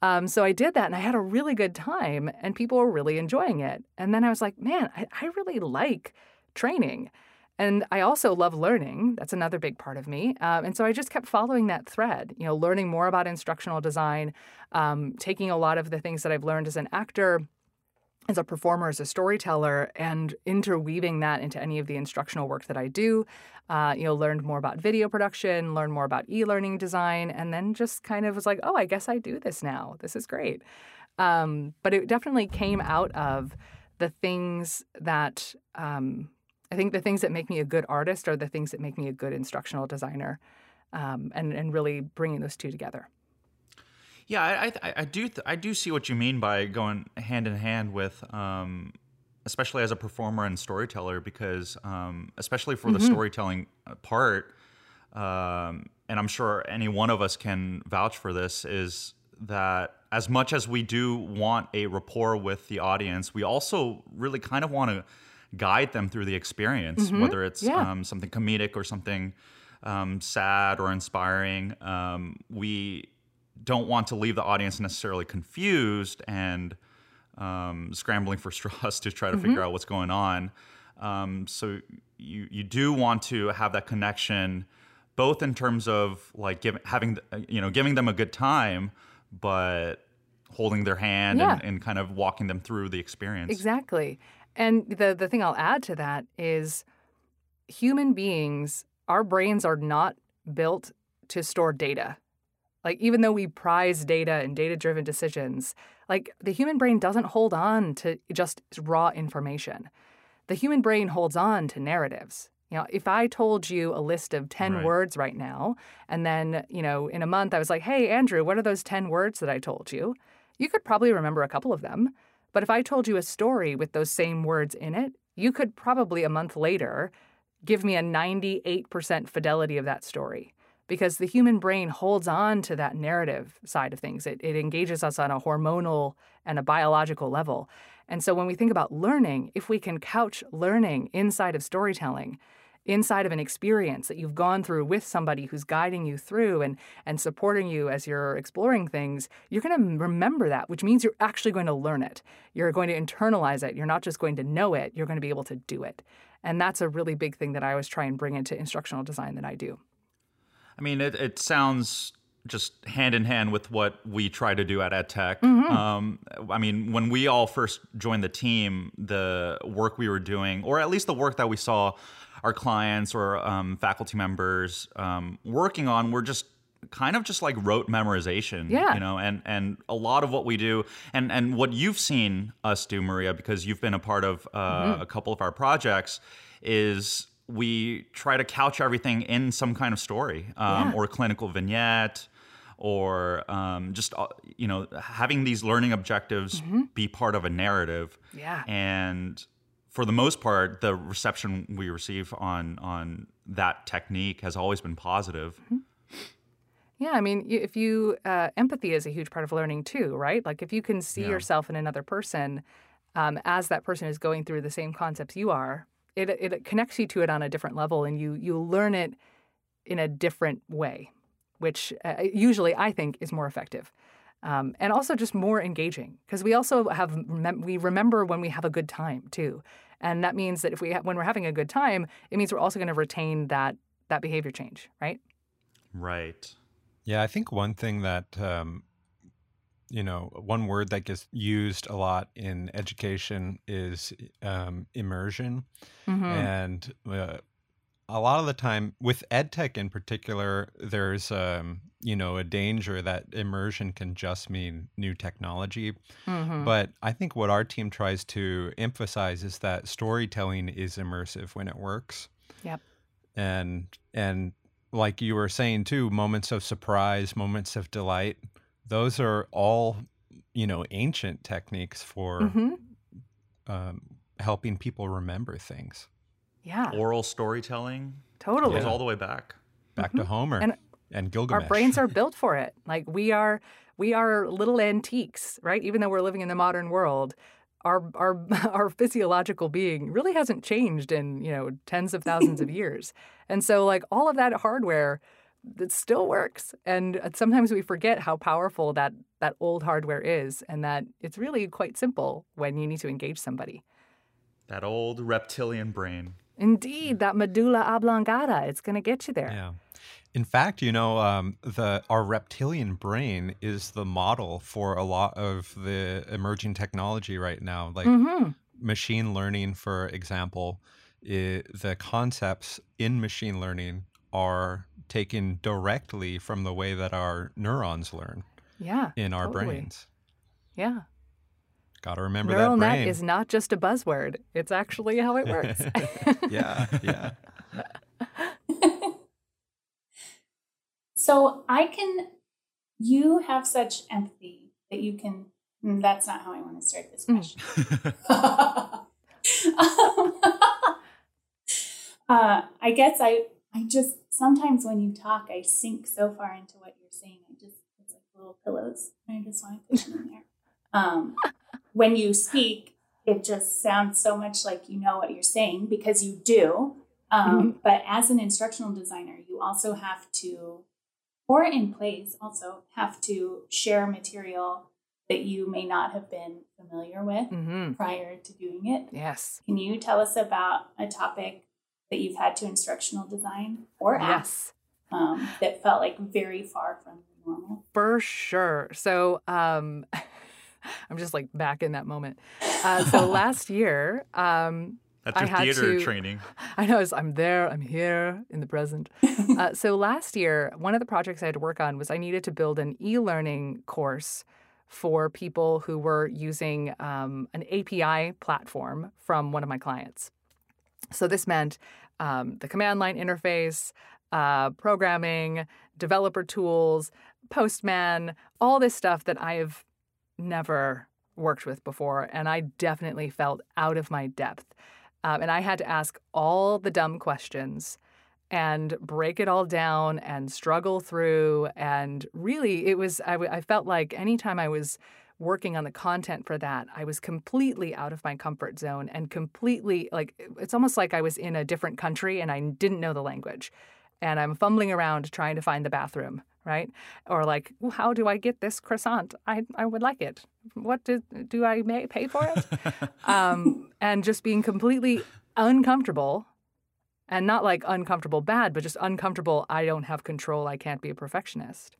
Um, so I did that and I had a really good time and people were really enjoying it. And then I was like, man, I, I really like training. And I also love learning. That's another big part of me. Um, and so I just kept following that thread, you know, learning more about instructional design, um, taking a lot of the things that I've learned as an actor, as a performer, as a storyteller, and interweaving that into any of the instructional work that I do. Uh, you know, learned more about video production, learned more about e-learning design, and then just kind of was like, oh, I guess I do this now. This is great. Um, but it definitely came out of the things that um, I think the things that make me a good artist are the things that make me a good instructional designer, um, and and really bringing those two together. Yeah, I, I, I do th- I do see what you mean by going hand in hand with, um, especially as a performer and storyteller, because um, especially for the storytelling uh, part, um, and I'm sure any one of us can vouch for this, is that as much as we do want a rapport with the audience, we also really kind of want to guide them through the experience, whether it's Yeah. um, something comedic or something um, sad or inspiring. Um, we don't want to leave the audience necessarily confused and um, scrambling for (laughs) straws to try to figure out what's going on. Um, so you you do want to have that connection, both in terms of like giving having uh, you know giving them a good time, but holding their hand and, and kind of walking them through the experience. Exactly. And the the thing I'll add to that is human beings, our brains are not built to store data. Like even though we prize data and data-driven decisions, like the human brain doesn't hold on to just raw information. The human brain holds on to narratives. You know, if I told you a list of 10 Right. words right now, and then, you know, in a month I was like, hey, Andrew, what are those 10 words that I told you? You could probably remember a couple of them. But if I told you a story with those same words in it, you could probably a month later give me a 98% fidelity of that story because the human brain holds on to that narrative side of things. It, it engages us on a hormonal and a biological level. And so when we think about learning, if we can couch learning inside of storytelling, inside of an experience that you've gone through with somebody who's guiding you through and and supporting you as you're exploring things, you're going to remember that, which means you're actually going to learn it. You're going to internalize it. You're not just going to know it, you're going to be able to do it. And that's a really big thing that I always try and bring into instructional design that I do. I mean, it, it sounds just hand in hand with what we try to do at EdTech. Mm-hmm. Um, I mean, when we all first joined the team, the work we were doing, or at least the work that we saw our clients or um, faculty members um, working on, were just kind of just like rote memorization Yeah. you know and and a lot of what we do and and what you've seen us do maria because you've been a part of uh, a couple of our projects is we try to couch everything in some kind of story um, Yeah. or clinical vignette or um, just uh, you know having these learning objectives be part of a narrative Yeah. and for the most part the reception we receive on on that technique has always been positive Yeah, I mean, if you uh, empathy is a huge part of learning too, right? Like if you can see Yeah. yourself in another person um, as that person is going through the same concepts you are, it it connects you to it on a different level, and you you learn it in a different way, which uh, usually I think is more effective. Um, and also just more engaging because we also have we remember when we have a good time too, and that means that if we ha- when we're having a good time, it means we're also going to retain that that behavior change, right? right Yeah, I think one thing that, um, you know, one word that gets used a lot in education is um, immersion. Mm-hmm. And uh, a lot of the time, with EdTech in particular, there's, um, you know, a danger that immersion can just mean new technology. Mm-hmm. But I think what our team tries to emphasize is that storytelling is immersive when it works. Yep. And and like you were saying too, moments of surprise, moments of delight, those are all, you know, ancient techniques for hmm um, helping people remember things. Yeah, oral storytelling totally. goes Yeah. all the way back. Back to Homer And and, Gilgamesh. Our brains are (laughs) built for it. Like we are, we are little antiques, right? Even though we're living in the modern world, our our (laughs) our physiological being really hasn't changed in you know tens of thousands of (laughs) years. And so, like all of that hardware, that still works. And uh, sometimes we forget how powerful that that old hardware is, and that it's really quite simple when you need to engage somebody. That old reptilian brain. Indeed, that medulla oblongata, it's going to get you there. Yeah. In fact, you know, um, the our reptilian brain is the model for a lot of the emerging technology right now. Like hmm machine learning, for example, i the concepts in machine learning are taken directly from the way that our neurons learn Yeah. in our totally. brains. Yeah. Got to remember Neural that net brain. is not just a buzzword, it's actually how it works. (laughs) yeah, yeah. (laughs) So I can, you have such empathy that you can, mm, that's not how I want to start this Mm. question. (laughs) uh, I guess I, I just, sometimes when you talk, I sink so far into what you're saying. I just, it's like little pillows. I just want to push them in there. Um, when you speak, it just sounds so much like you know what you're saying because you do. Um, But as an instructional designer, you also have to, or in plays, also have to share material that you may not have been familiar with hmm prior to doing it. Yes. Can you tell us about a topic that you've had to instructional design or Yes. um, that felt like very far from normal? For sure. So, um, (laughs) I'm just like back in that moment. Uh, so (laughs) last year, um, That's I your had theater to- training. (laughs) I know I'm there, I'm here in the present. (laughs) Uh, so last year, one of the projects I had to work on was I needed to build an e-learning course for people who were using um, an API platform from one of my clients. So this meant um, the command line interface, uh, programming, developer tools, Postman, all this stuff that I have never worked with before, and I definitely felt out of my depth. Um, and I had to ask all the dumb questions and break it all down and struggle through. And really, it was, I, w- I felt like anytime I was working on the content for that, I was completely out of my comfort zone and completely like, it's almost like I was in a different country and I didn't know the language. And I'm fumbling around trying to find the bathroom, right? Or like, well, how do I get this croissant? I, I would like it. What do, do I may pay for it? (laughs) um, and just being completely uncomfortable and not like uncomfortable bad, but just uncomfortable. I don't have control. I can't be a perfectionist.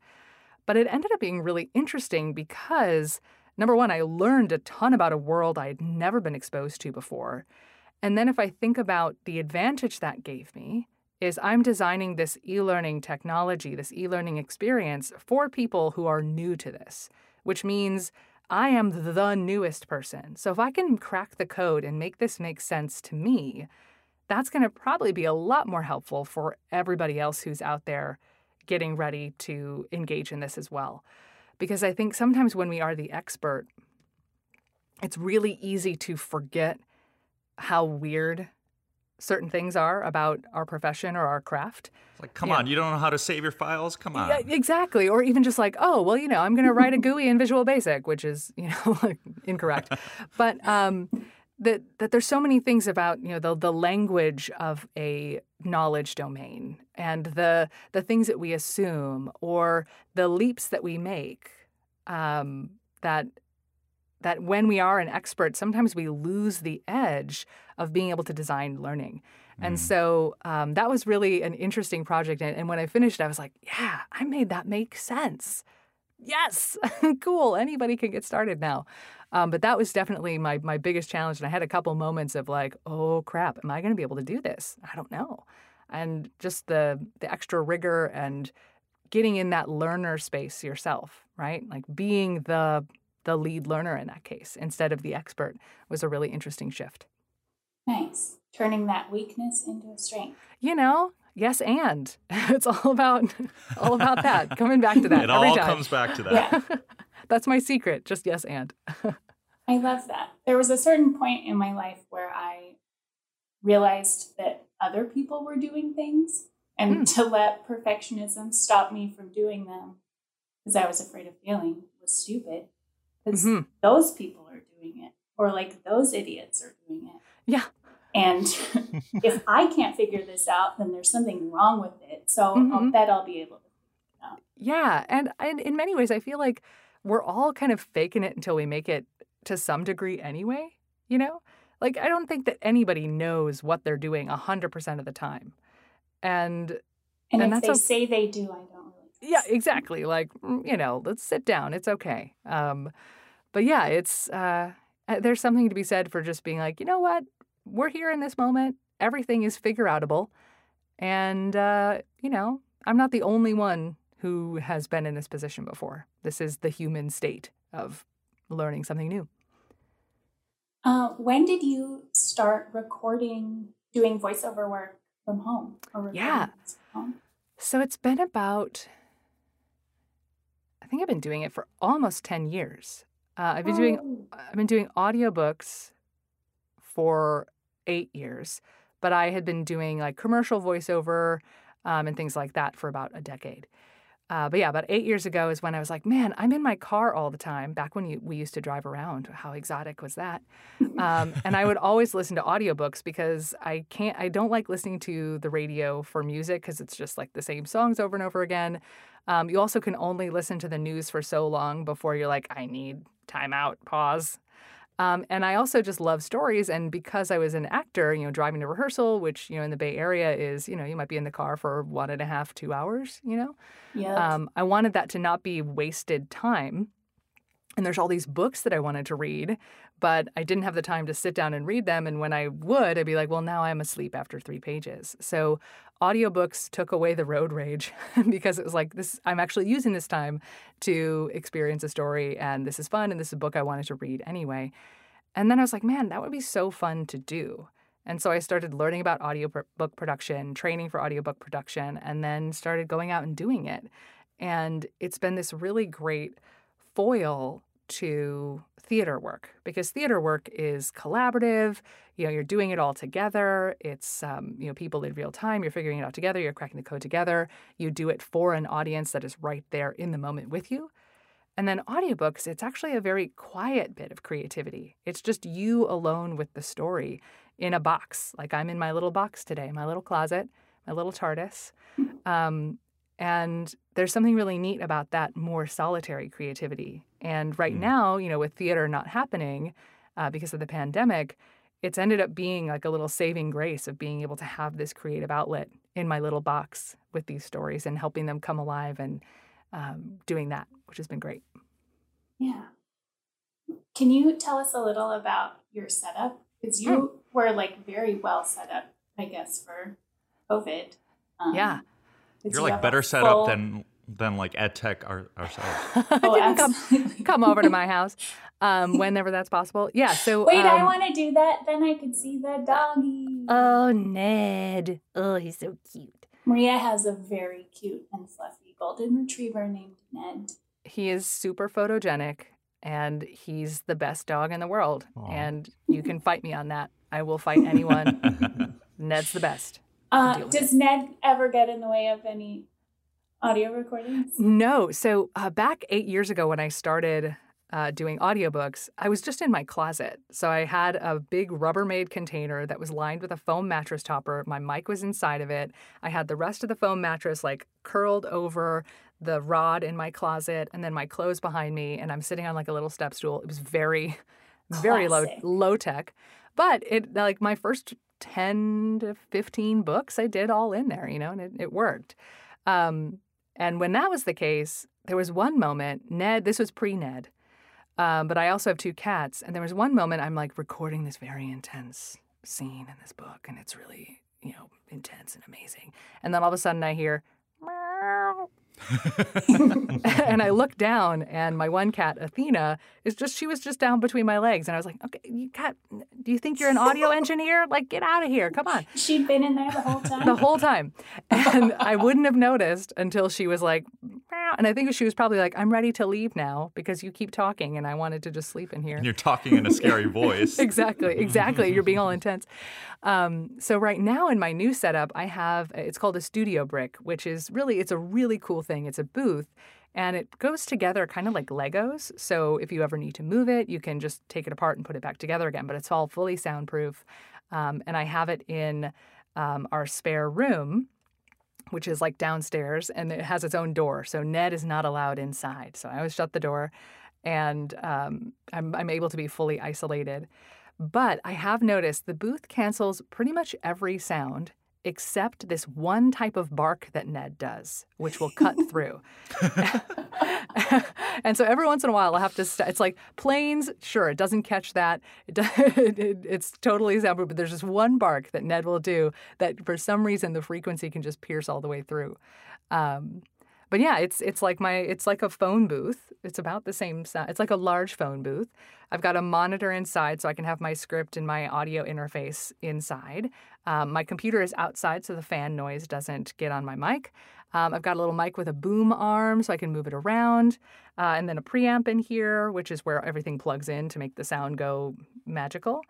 But it ended up being really interesting because number one, I learned a ton about a world I had never been exposed to before. And then if I think about the advantage that gave me, is I'm designing this e learning technology, this e learning experience for people who are new to this, which means I am the newest person. So if I can crack the code and make this make sense to me, that's going to probably be a lot more helpful for everybody else who's out there getting ready to engage in this as well. Because I think sometimes when we are the expert, it's really easy to forget how weird certain things are about our profession or our craft. It's like, come Yeah. on, you don't know how to save your files? Come on. Yeah, exactly. Or even just like, oh, well, you know, I'm going to write a GUI in Visual Basic, which is, you know, (laughs) like incorrect. But um, that that there's so many things about you know the the language of a knowledge domain and the the things that we assume or the leaps that we make um, that that when we are an expert, sometimes we lose the edge of being able to design learning. And Mm. so um, that was really an interesting project. And, and when I finished, I was like, yeah, I made that make sense. Yes, (laughs) cool. Anybody can get started now. Um, but that was definitely my my biggest challenge. And I had a couple moments of like, oh crap, am I going to be able to do this? I don't know. And just the the extra rigor and getting in that learner space yourself, right? Like being the the lead learner in that case instead of the expert was a really interesting shift. Nice. Turning that weakness into a strength. You know, yes, and (laughs) it's all about all about that. Coming back to that (laughs) It every all time. comes back to that. Yeah. (laughs) That's my secret. Just yes, and. I love that. There was a certain point in my life where I realized that other people were doing things and hmm. to let perfectionism stop me from doing them because I was afraid of failing was stupid because Mhm. those people are doing it or like those idiots are doing it. Yeah. And (laughs) if I can't figure this out, then there's something wrong with it. So I'll Mhm. bet I'll be able to. Yeah, and, and in many ways, I feel like we're all kind of faking it until we make it to some degree anyway. You know, like I don't think that anybody knows what they're doing 100% of the time. And And, And if that's they o- say they do, I don't really. yeah, exactly. Like, mm, you know, let's sit down. It's okay. Um, but yeah, it's uh, uh, there's something to be said for just being like, you know what? We're here in this moment. Everything is figure outable. And, uh, you know, I'm not the only one who has been in this position before. This is the human state of learning something new. Uh, when did you start recording, doing voiceover work from home? Or Yeah. from home? So it's been about, I think I've been doing it for almost 10 years. Uh, I've been doing Oh. I've been doing audiobooks for eight years, but I had been doing like commercial voiceover um, and things like that for about a decade. Uh, but yeah, about eight years ago is when I was like, man, I'm in my car all the time. Back when you, we used to drive around, how exotic was that? Um, and I would (laughs) always listen to audiobooks because I can't, I don't like listening to the radio for music because it's just like the same songs over and over again. Um, you also can only listen to the news for so long before you're like, I need time out, pause. Um, and I also just love stories. And because I was an actor, you know, driving to rehearsal, which, you know, in the Bay Area is, you know, you might be in the car for one and a half, two hours, you know, Yeah. um, I wanted that to not be wasted time. And there's all these books that I wanted to read, but I didn't have the time to sit down and read them. And when I would, I'd be like, well, now I'm asleep after three pages. So audiobooks took away the road rage (laughs) because it was like this I'm actually using this time to experience a story and this is fun and this is a book I wanted to read anyway. And then I was like, man, that would be so fun to do. And so I started learning about audiobook production, training for audiobook production, and then started going out and doing it. And it's been this really great foil to theater work because theater work is collaborative. You know, you're doing it all together. It's um, you know people in real time. You're figuring it out together. You're cracking the code together. You do it for an audience that is right there in the moment with you. And then audiobooks, it's actually a very quiet bit of creativity. It's just you alone with the story in a box. Like I'm in my little box today, my little closet, my little TARDIS. Um, and there's something really neat about that more solitary creativity. And right Mm. now, you know, with theater not happening uh, because of the pandemic, it's ended up being like a little saving grace of being able to have this creative outlet in my little box with these stories and helping them come alive and um, doing that, which has been great. Yeah. Can you tell us a little about your setup? Because you were like very well set up, I guess, for COVID. Um, Yeah. 'Cause You're like have better set up than than like EdTech our, ourselves. (laughs) Oh, You can come, come over to my (laughs) house um, whenever that's possible. Yeah. So Wait, I um, want to do that. Then I could see the doggy. Oh, Ned. Oh, he's so cute. Maria has a very cute and fluffy golden retriever named Ned. He is super photogenic and he's the best dog in the world. Aw. And you can fight me on that. I will fight anyone. (laughs) Ned's the best. Uh, does Ned ever get in the way of any audio recordings? No. So uh, back eight years ago when I started uh, doing audiobooks, I was just in my closet. So I had a big Rubbermaid container that was lined with a foam mattress topper. My mic was inside of it. I had the rest of the foam mattress like curled over the rod in my closet and then my clothes behind me. And I'm sitting on like a little step stool. It was very, very low, low tech. But it like my first 10 to 15 books, I did all in there, you know, and it, it worked. Um, and when that was the case, there was one moment, Ned, this was pre Ned, um, but I also have two cats. And there was one moment I'm like recording this very intense scene in this book, and it's really, you know, intense and amazing. And then all of a sudden I hear, meow. (laughs) and I look down, and my one cat, Athena, is just, she was just down between my legs. And I was like, okay, you cat, do you think you're an audio engineer? Like, get out of here. Come on She'd been in there the whole time. the whole time. And I wouldn't have noticed until she was like, "Meow." and I think she was probably like, I'm ready to leave now because you keep talking and I wanted to just sleep in here. and you're talking in a scary (laughs) voice. exactly, exactly. You're being all intense. Um, so right now in my new setup, I have it's called a studio brick, which is really it's a really cool thing. It's a booth. And it goes together kind of like Legos. So if you ever need to move it, you can just take it apart and put it back together again. But it's all fully soundproof. Um, and I have it in um, our spare room, which is like downstairs, and it has its own door. So Ned is not allowed inside. So I always shut the door, and um, I'm, I'm able to be fully isolated. But I have noticed the booth cancels pretty much every sound except this one type of bark that Ned does, which will cut through. (laughs) and so every once in a while, I'll have to. St- it's like planes. Sure, it doesn't catch that. It, does, (laughs) it, it's totally soundproof. But there's just one bark that Ned will do that, for some reason, the frequency can just pierce all the way through. Um, but yeah, it's it's like my it's like a phone booth. It's about the same size. It's like a large phone booth. I've got a monitor inside so I can have my script and my audio interface inside. Um, my computer is outside so the fan noise doesn't get on my mic. Um, I've got a little mic with a boom arm so I can move it around, uh, and then a preamp in here, which is where everything plugs in to make the sound go magical.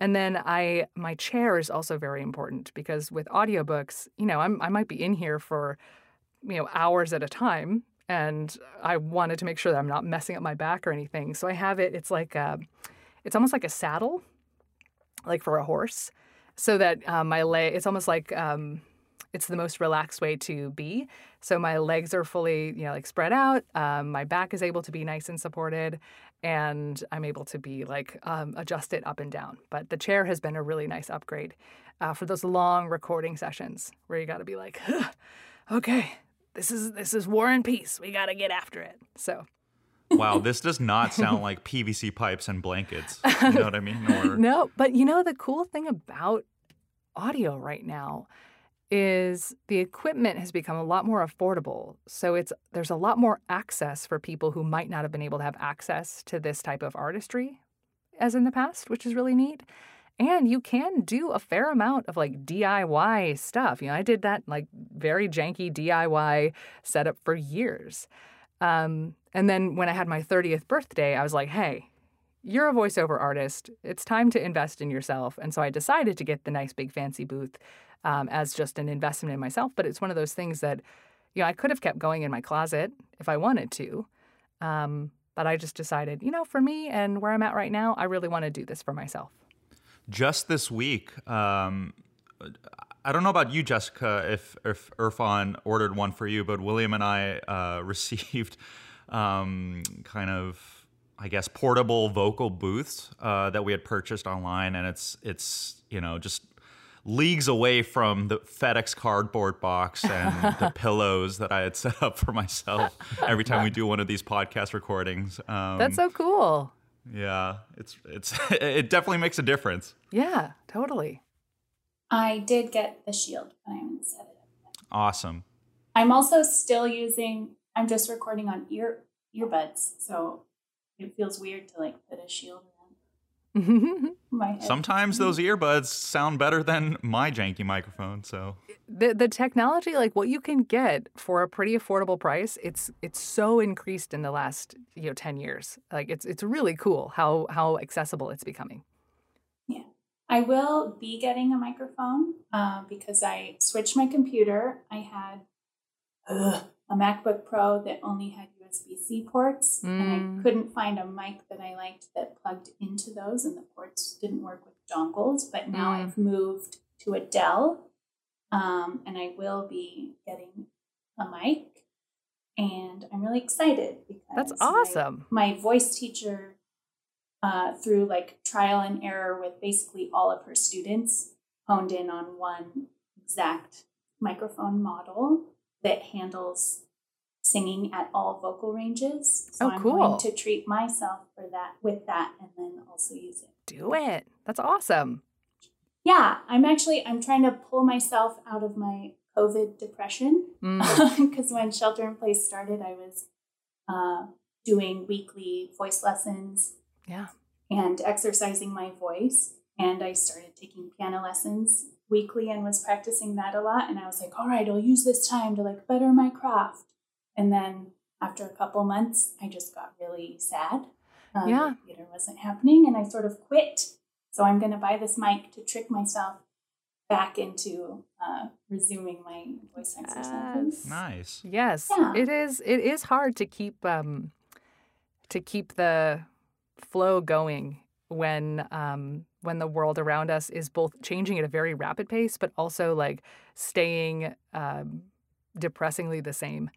And then I my chair is also very important because with audiobooks, you know, I'm, I might be in here for you know hours at a time and I wanted to make sure that I'm not messing up my back or anything. So I have it. It's like a, it's almost like a saddle, like for a horse, so that uh, my leg. It's almost like um, it's the most relaxed way to be. So my legs are fully, you know, like spread out. Um, my back is able to be nice and supported, and I'm able to be like um, adjust it up and down. But the chair has been a really nice upgrade uh, for those long recording sessions where you got to be like, (sighs) okay, this is this is war and peace. We got to get after it. So. wow, this does not sound like PVC pipes and blankets. You know what I mean? Or... (laughs) no, but you know the cool thing about audio right now is the equipment has become a lot more affordable. So it's there's a lot more access for people who might not have been able to have access to this type of artistry as in the past, which is really neat. And you can do a fair amount of like DIY stuff. You know, I did that like very janky DIY setup for years. Um, and then when I had my 30th birthday, I was like, hey, you're a voiceover artist. It's time to invest in yourself. And so I decided to get the nice big fancy booth um, as just an investment in myself. But it's one of those things that, you know, I could have kept going in my closet if I wanted to. Um, but I just decided, you know, for me and where I'm at right now, I really want to do this for myself just this week, um, I don't know about you, Jessica, if if Irfan ordered one for you, but William and I uh, (laughs) received um, kind of, I guess, portable vocal booths uh, that we had purchased online, and it's it's you know just leagues away from the FedEx cardboard box (laughs) and the pillows that I had set up for myself every time we do one of these podcast recordings. Um, That's so cool. Yeah, it's it's (laughs) it definitely makes a difference. Yeah, totally. I did get the shield, but I haven't set it up. Awesome. I'm also still using. I'm just recording on ear earbuds, so it feels weird to like put a shield (laughs) Sometimes those earbuds sound better than my janky microphone. So the the technology, like what you can get for a pretty affordable price, it's it's so increased in the last you know ten years. Like it's it's really cool how how accessible it's becoming. Yeah, I will be getting a microphone uh, because I switched my computer. I had uh, a MacBook Pro that only had USB C ports, mm. and I mm. couldn't find a mic that I liked that plugged into those, and the ports didn't work with dongles. But now mm. I've moved to a Dell, um, and I will be getting a mic, and I'm really excited because that's awesome. My, my voice teacher, uh, through like trial and error with basically all of her students, honed in on one exact microphone model that handles singing at all vocal ranges. So oh, I'm cool. going to treat myself for that with that and then also use it. Do it. That's awesome. Yeah, I'm actually I'm trying to pull myself out of my COVID depression because mm. (laughs) when shelter in place started, I was uh, doing weekly voice lessons. Yeah. And exercising my voice. And I started taking piano lessons weekly and was practicing that a lot. And I was like, all right, I'll use this time to like better my craft. And then after a couple months, I just got really sad. Um, yeah. Theater wasn't happening and I sort of quit. So I'm going to buy this mic to trick myself back into uh, resuming my voice exercises. Nice. Yes. Yeah. It is it is hard to keep um to keep the flow going when um when the world around us is both changing at a very rapid pace but also like staying um depressingly the same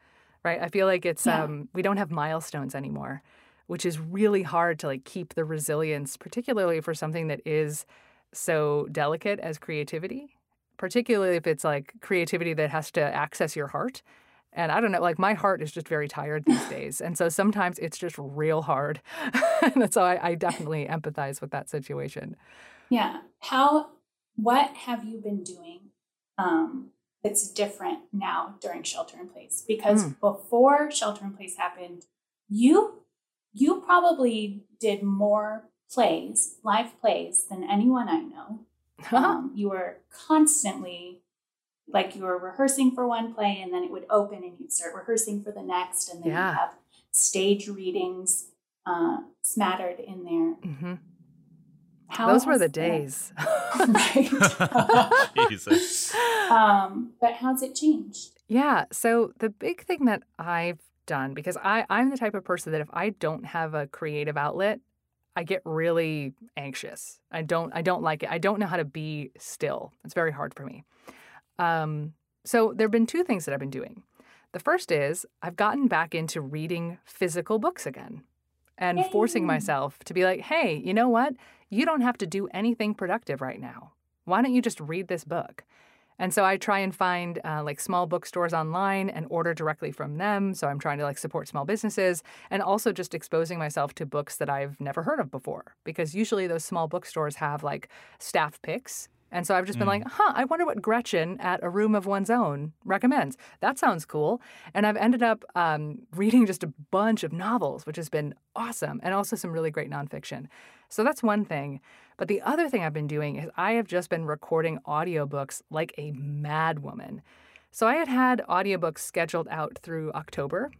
right? I feel like it's yeah. um, we don't have milestones anymore. which is really hard to like keep the resilience, particularly for something that is so delicate as creativity, particularly if it's like creativity that has to access your heart. And I don't know, like my heart is just very tired these (laughs) days. And so sometimes it's just real hard. (laughs) and so I, I definitely empathize with that situation. Yeah. How, what have you been doing um, that's different now during shelter in place? Because mm. before shelter in place happened, you you probably did more plays, live plays, than anyone I know. Um, you were constantly like you were rehearsing for one play and then it would open and you'd start rehearsing for the next and then yeah. you have stage readings uh, smattered in there. Mm-hmm. Those were the days. (laughs) right. (laughs) Jesus. Um, but how's it changed? Yeah. So the big thing that I've done, because I, I'm the type of person that if I don't have a creative outlet, I get really anxious. I don't I don't like it. I don't know how to be still. It's very hard for me. Um, so there have been two things that I've been doing. The first is I've gotten back into reading physical books again and Yay. forcing myself to be like, hey, you know what? You don't have to do anything productive right now. Why don't you just read this book? And so I try and find uh, like small bookstores online and order directly from them. So I'm trying to like support small businesses and also just exposing myself to books that I've never heard of before. Because usually those small bookstores have like staff picks and so I've just been mm. like, huh, I wonder what Gretchen at A Room of One's Own recommends. That sounds cool. And I've ended up um, reading just a bunch of novels, which has been awesome, and also some really great nonfiction. So that's one thing. But the other thing I've been doing is I have just been recording audiobooks like a madwoman. So I had had audiobooks scheduled out through October.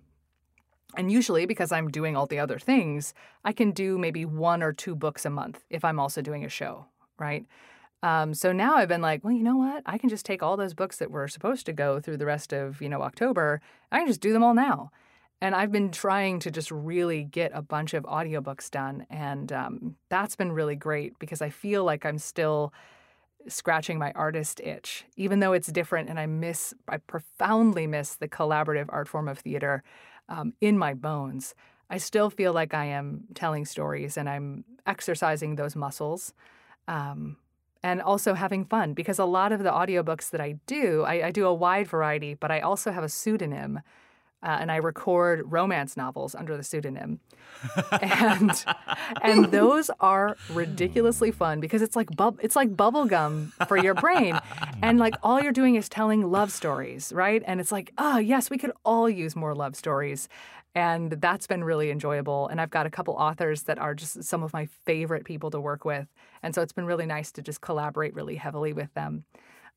And usually, because I'm doing all the other things, I can do maybe one or two books a month if I'm also doing a show, right? Um, so now I've been like, well, you know what? I can just take all those books that were supposed to go through the rest of, you know, October. I can just do them all now. And I've been trying to just really get a bunch of audiobooks done. And um, that's been really great because I feel like I'm still scratching my artist itch, even though it's different. And I miss, I profoundly miss the collaborative art form of theater um, in my bones. I still feel like I am telling stories and I'm exercising those muscles. Um, and also having fun because a lot of the audiobooks that I do, I, I do a wide variety, but I also have a pseudonym. Uh, and I record romance novels under the pseudonym, and (laughs) and those are ridiculously fun because it's like bub- it's like bubble gum for your brain, and like all you're doing is telling love stories, right? And it's like, oh yes, we could all use more love stories, and that's been really enjoyable. And I've got a couple authors that are just some of my favorite people to work with. And so it's been really nice to just collaborate really heavily with them.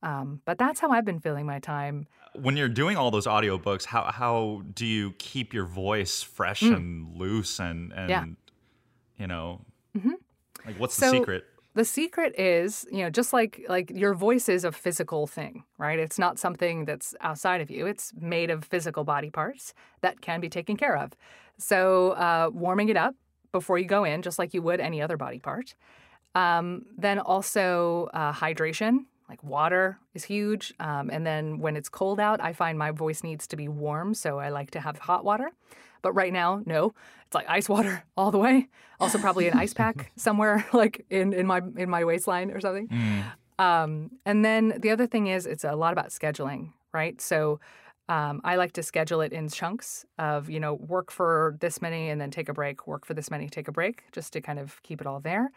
Um, but that's how I've been feeling my time. When you're doing all those audiobooks, how how do you keep your voice fresh mm. and loose and and yeah. you know, mm-hmm. like what's so, the secret? the secret is you know just like like your voice is a physical thing right it's not something that's outside of you it's made of physical body parts that can be taken care of so uh, warming it up before you go in just like you would any other body part um, then also uh, hydration like water is huge um, and then when it's cold out i find my voice needs to be warm so i like to have hot water but right now, no. It's like ice water (laughs) all the way. Also, probably an ice pack (laughs) somewhere, (laughs) like in, in my in my waistline or something. Mm. Um, and then the other thing is, it's a lot about scheduling, right? So um, I like to schedule it in chunks of, you know, work for this many and then take a break, work for this many, take a break, just to kind of keep it all there.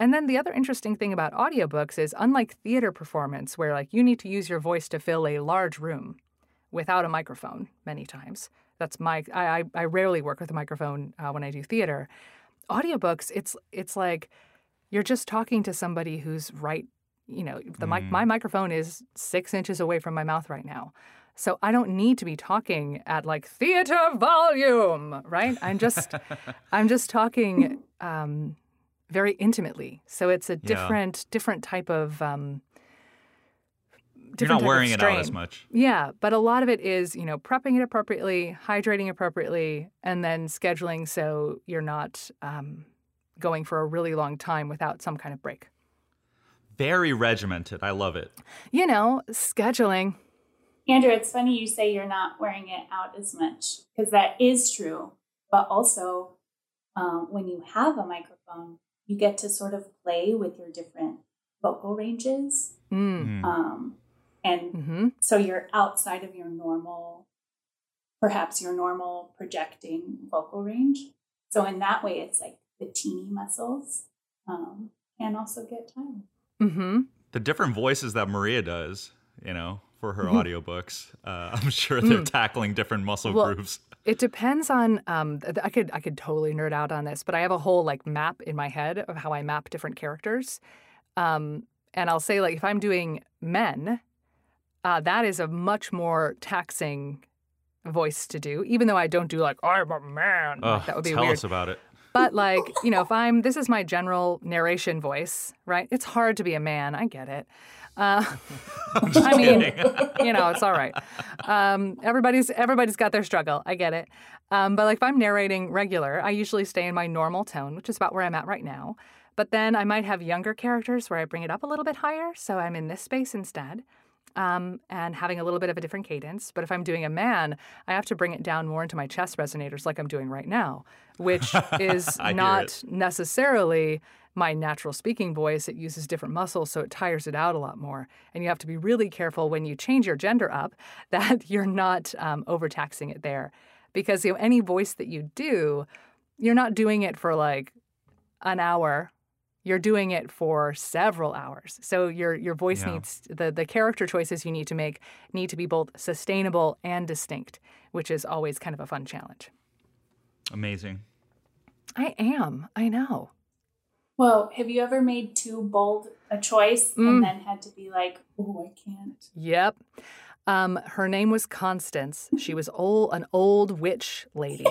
And then the other interesting thing about audiobooks is unlike theater performance, where like you need to use your voice to fill a large room without a microphone many times, that's my I I rarely work with a microphone uh, when I do theater. Audiobooks, it's it's like you're just talking to somebody who's right. You know, the mm. mic, my microphone is six inches away from my mouth right now. So I don't need to be talking at like theater volume, right? I'm just (laughs) I'm just talking um, very intimately. So it's a different yeah. different type of um, you're not wearing it out as much. Yeah, but a lot of it is, you know, prepping it appropriately, hydrating appropriately, and then scheduling so you're not um, going for a really long time without some kind of break. Very regimented. I love it. You know, scheduling. Andrew, it's funny you say you're not wearing it out as much because that is true. But also, um, when you have a microphone, you get to sort of play with your different vocal ranges. Mm. Mm. Um, and hmm so you're outside of your normal, perhaps your normal projecting vocal range. So in that way, it's like the teeny muscles um, can also get tired. hmm the different voices that Maria does, you know, for her Mhm. audiobooks, uh, (laughs) I'm sure they're Mm. tackling different muscle Well, groups. It depends on. Um, I could I could totally nerd out on this, but I have a whole like map in my head of how I map different characters. Um, and I'll say like if I'm doing men, uh, that is a much more taxing voice to do. Even though I don't do like I'm a man, like, that would be tell weird. us about it. But like, you know, if I'm this is my general narration voice, right? It's hard to be a man. I get it. Uh, (laughs) I mean, (laughs) you know, it's all right. Um, everybody's everybody's got their struggle. I get it. Um, but like, if I'm narrating regular, I usually stay in my normal tone, which is about where I'm at right now. But then I might have younger characters where I bring it up a little bit higher, so I'm in this space instead. Um, and having a little bit of a different cadence. But if I'm doing a man, I have to bring it down more into my chest resonators like I'm doing right now, which (laughs) is not necessarily my natural speaking voice. It uses different muscles, so it tires it out a lot more. And you have to be really careful when you change your gender up (laughs) that you're not um, overtaxing it there. Because you know, any voice that you do, you're not doing it for like an hour. You're doing it for several hours. So your your voice Yeah. needs the the character choices you need to make need to be both sustainable and distinct, which is always kind of a fun challenge. Amazing. I am. I know. Well, have you ever made too bold a choice Mm. and then had to be like, oh, I can't? Yep. Um, her name was Constance. She was old, an old witch lady.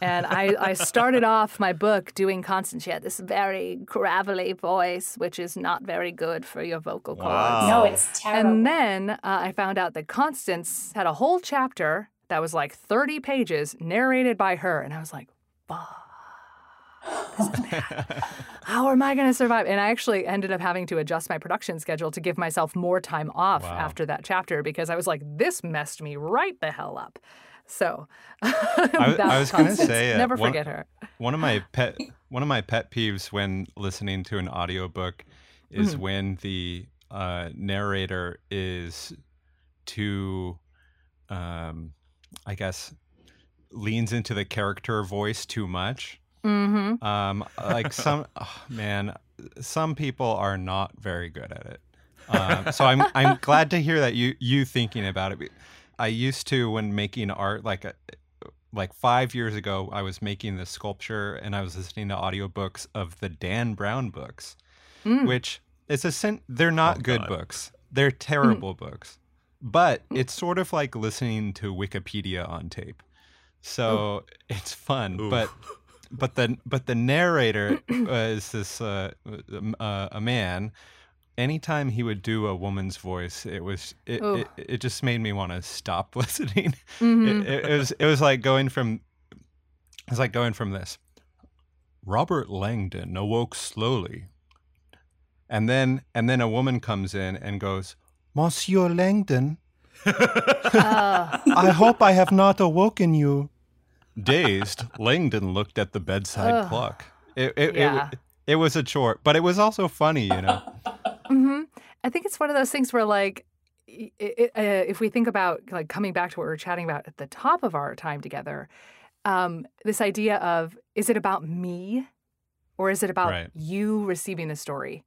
And I, I started off my book doing Constance. She had this very gravelly voice, which is not very good for your vocal cords. Wow. No, it's terrible. And then uh, I found out that Constance had a whole chapter that was like 30 pages narrated by her. And I was like, fuck. (laughs) How am I going to survive? And I actually ended up having to adjust my production schedule to give myself more time off Wow. after that chapter because I was like, this messed me right the hell up. So (laughs) I, I was going to say uh, never one, forget her. one of my (laughs) pet one of my pet peeves when listening to an audiobook is Mhm. when the uh, narrator is too um, I guess leans into the character voice too much. Mm-hmm. Um, like some (laughs) oh, man, some people are not very good at it. Um, so I'm I'm glad to hear that you you thinking about it. I used to when making art like a, like five years ago, I was making this sculpture and I was listening to audiobooks of the Dan Brown books, Mm. which is a sin. they're not Oh, good God. books. They're terrible books. But it's sort of like listening to Wikipedia on tape. So it's fun, Ooh. but (laughs) but the but the narrator is this uh, uh, a man. Anytime he would do a woman's voice, it was it it, it just made me want to stop (laughs) listening. Mhm. It, it, it was it was like going from it was like going from this. Robert Langdon awoke slowly, and then and then a woman comes in and goes, Monsieur Langdon, (laughs) Uh, I hope I have not awoken you. Dazed, (laughs) Langdon looked at the bedside Ugh. clock. It, it, Yeah. it, it was a chore, but it was also funny, you know. (laughs) hmm I think it's one of those things where, like, i i uh, if we think about like coming back to what we were chatting about at the top of our time together, um, this idea of is it about me or is it about Right. you receiving the story?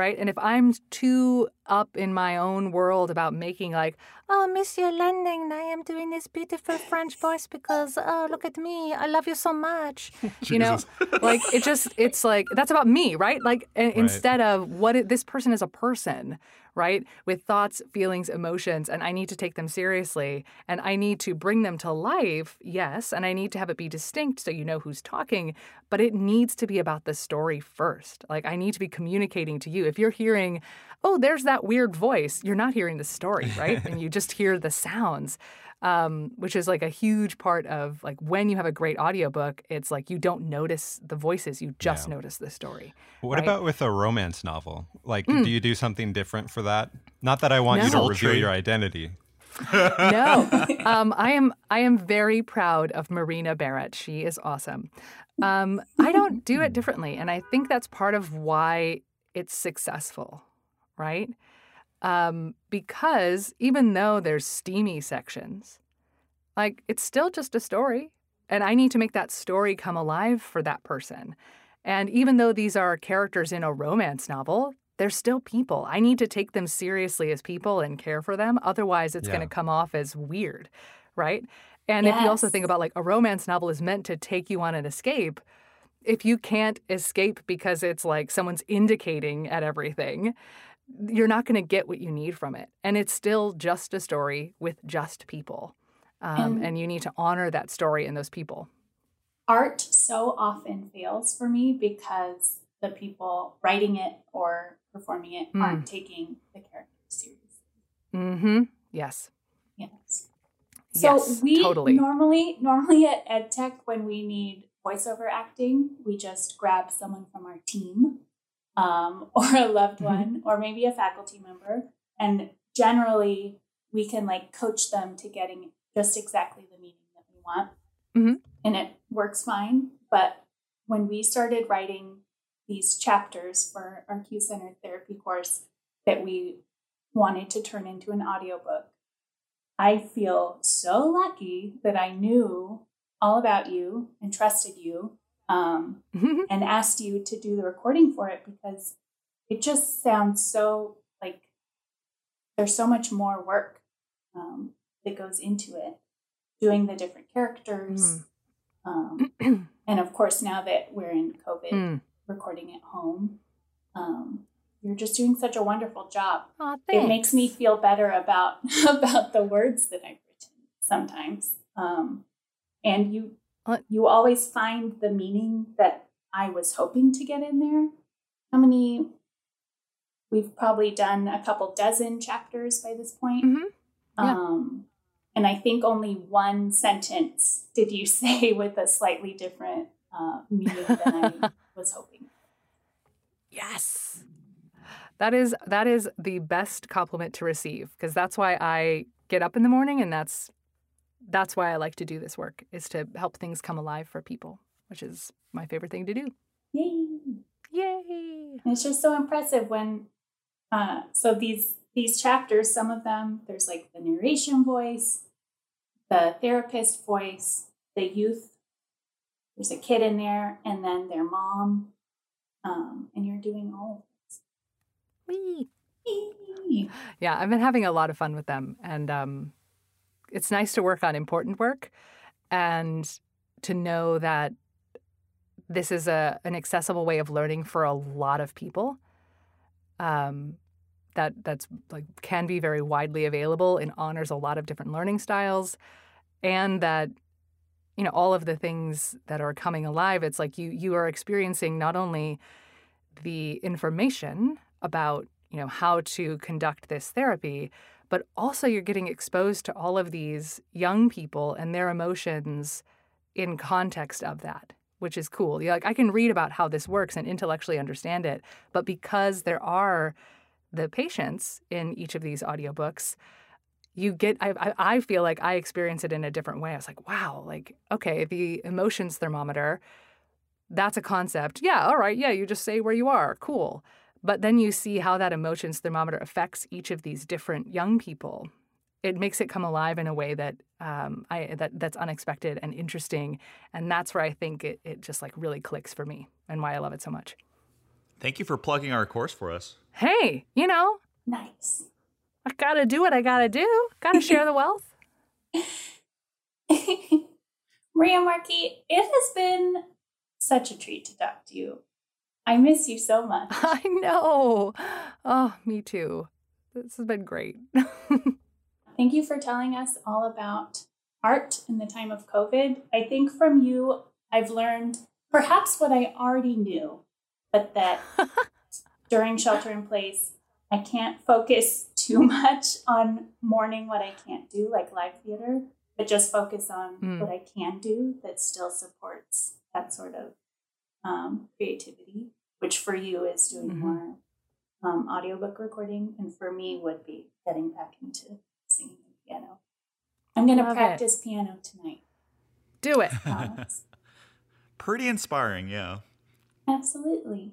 Right. And if I'm too up in my own world about making like, oh, Monsieur Langdon, I am doing this beautiful French voice because, oh, look at me. I love you so much. (laughs) you know, (laughs) like it just, it's like, that's about me, right? Like a- instead of what it, this person is a person, right? With thoughts, feelings, emotions, and I need to take them seriously and I need to bring them to life, yes, and I need to have it be distinct so you know who's talking, but it needs to be about the story first. Like I need to be communicating to you. If you're hearing, oh, there's that weird voice, you're not hearing the story, right? (laughs) and you just hear the sounds. Um, which is like a huge part of like when you have a great audiobook, it's like you don't notice the voices, you just Yeah. notice the story. What Right. about with a romance novel? Like, Mm. do you do something different for that? Not that I want you to No. reveal your identity. no, (laughs) um, I am I am very proud of Marina Barrett. She is awesome. Um, I don't do it differently, and I think that's part of why it's successful, right? Um, because even though there's steamy sections, like it's still just a story, and I need to make that story come alive for that person. And even though these are characters in a romance novel, they're still people. I need to take them seriously as people and care for them. Otherwise, it's Yeah. going to come off as weird, right? And if you also think about like a romance novel is meant to take you on an escape, if you can't escape because it's like someone's indicating at everything, you're not going to get what you need from it. And it's still just a story with just people. Um, And- and you need to honor that story and those people. art so often fails for me because the people writing it or performing it Mm. aren't taking the character seriously. Mm-hmm. Yes. Yes. So yes. we totally. normally normally at EdTech when we need voiceover acting, we just grab someone from our team, um, (laughs) or a loved Mhm. one, or maybe a faculty member, and generally we can like coach them to getting just exactly the meaning that we want, Mhm. and it works fine. But when we started writing these chapters for our Q centered therapy course that we wanted to turn into an audiobook. I feel so lucky that I knew all about you and trusted you um, (laughs) and asked you to do the recording for it because it just sounds so like there's so much more work um, that goes into it, doing the different characters. Um, (clears throat) and of course, now that we're in COVID, Mm. recording at home, um, you're just doing such a wonderful job Aw, it makes me feel better about (laughs) about the words that I've written sometimes. Um, and you? You always find the meaning that I was hoping to get in there. How many? We've probably done a couple dozen chapters by this point. Mhm. Yeah. Um, and I think only one sentence did you (laughs) say with a slightly different uh, meaning than I (laughs) was hoping. Yes. That is that is the best compliment to receive because that's why I get up in the morning and that's that's why I like to do this work is to help things come alive for people, which is my favorite thing to do. Yay! Yay. And it's just so impressive when uh so these these chapters some of them there's like the narration voice the therapist voice the youth there's a kid in there and then their mom um and you're doing all of this Yeah, I've been having a lot of fun with them, and um, it's nice to work on important work, and to know that this is a an accessible way of learning for a lot of people. Um, that that's like can be very widely available and honors a lot of different learning styles, and that you know all of the things that are coming alive. It's like you you are experiencing not only the information about you know how to conduct this therapy but also you're getting exposed to all of these young people and their emotions in context of that which is cool. You're like i can read about how this works and intellectually understand it but because there are the patients in each of these audiobooks you get I, I feel like i experience it in a different way. I was like wow like okay the emotions thermometer that's a concept. Yeah all right yeah you just say where you are cool but then you see how that emotions thermometer affects each of these different young people. It makes it come alive in a way that um, I that that's unexpected and interesting, and that's where I think it, it just like really clicks for me and why I love it so much. Thank you for plugging our course for us. Hey, you know, nice I gotta do what I gotta do. Gotta share the wealth. (laughs) maria markey it has been such a treat to talk to you i miss you so much (laughs) I know. Oh, me too. This has been great. (laughs) Thank you for telling us all about art in the time of COVID. I think from you, I've learned perhaps what I already knew, but that (laughs) during shelter in place, I can't focus too much on mourning what I can't do, like live theater, but just focus on Mm. what I can do that still supports that sort of um, creativity, which for you is doing Mhm. more um, audiobook recording, and for me would be getting back into singing and piano. I'm going to Love it. practice piano tonight. Do it. (laughs) Promise. Pretty inspiring, yeah. Absolutely.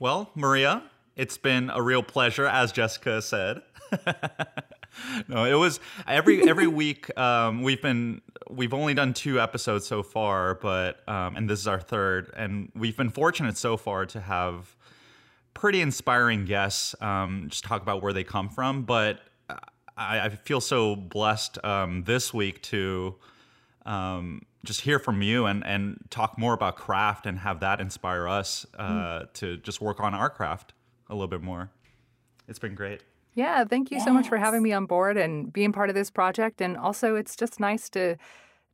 Well, Maria, it's been a real pleasure, as Jessica said. (laughs) (laughs) no, it was every every (laughs) week. Um, we've been we've only done two episodes so far, but um, and this is our third, and we've been fortunate so far to have pretty inspiring guests. Um, just talk about where they come from, but I, I feel so blessed um, this week to um, just hear from you and, and talk more about craft and have that inspire us uh, to just work on our craft a little bit more. It's been great. Yeah, thank you so much for having me on board and being part of this project. And also, it's just nice to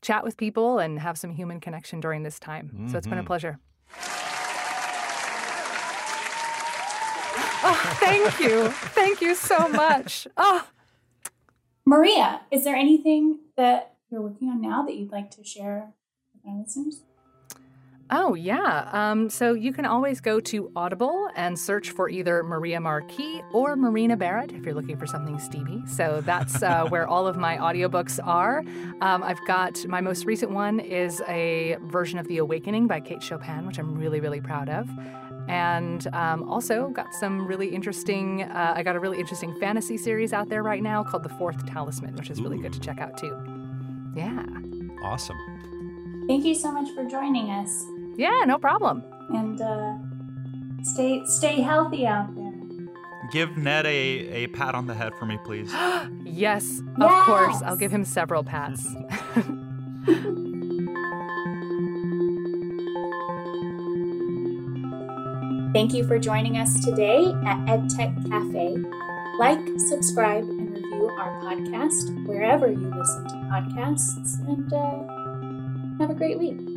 chat with people and have some human connection during this time. So it's been a mm-hmm. pleasure. Oh, thank you. Thank you so much. Oh, Maria, is there anything that you're working on now that you'd like to share with our listeners? Oh, yeah. Um, so you can always go to Audible and search for either Maria Marquis or Marina Barrett if you're looking for something steamy. So that's uh, where all of my audiobooks are. Um, I've got my most recent one is a version of The Awakening by Kate Chopin, which I'm really, really proud of. And um, also got some really interesting, uh, I got a really interesting fantasy series out there right now called The Fourth Talisman, which is really good to check out too. Yeah. Awesome. Thank you so much for joining us. Yeah, no problem. And uh, stay stay healthy out there. Give Ned a, a pat on the head for me, please. (gasps) Yes, of course. I'll give him several pats. (laughs) Thank you for joining us today at EdTech Cafe. Like, subscribe, and review our podcast wherever you listen to podcasts. And uh, have a great week.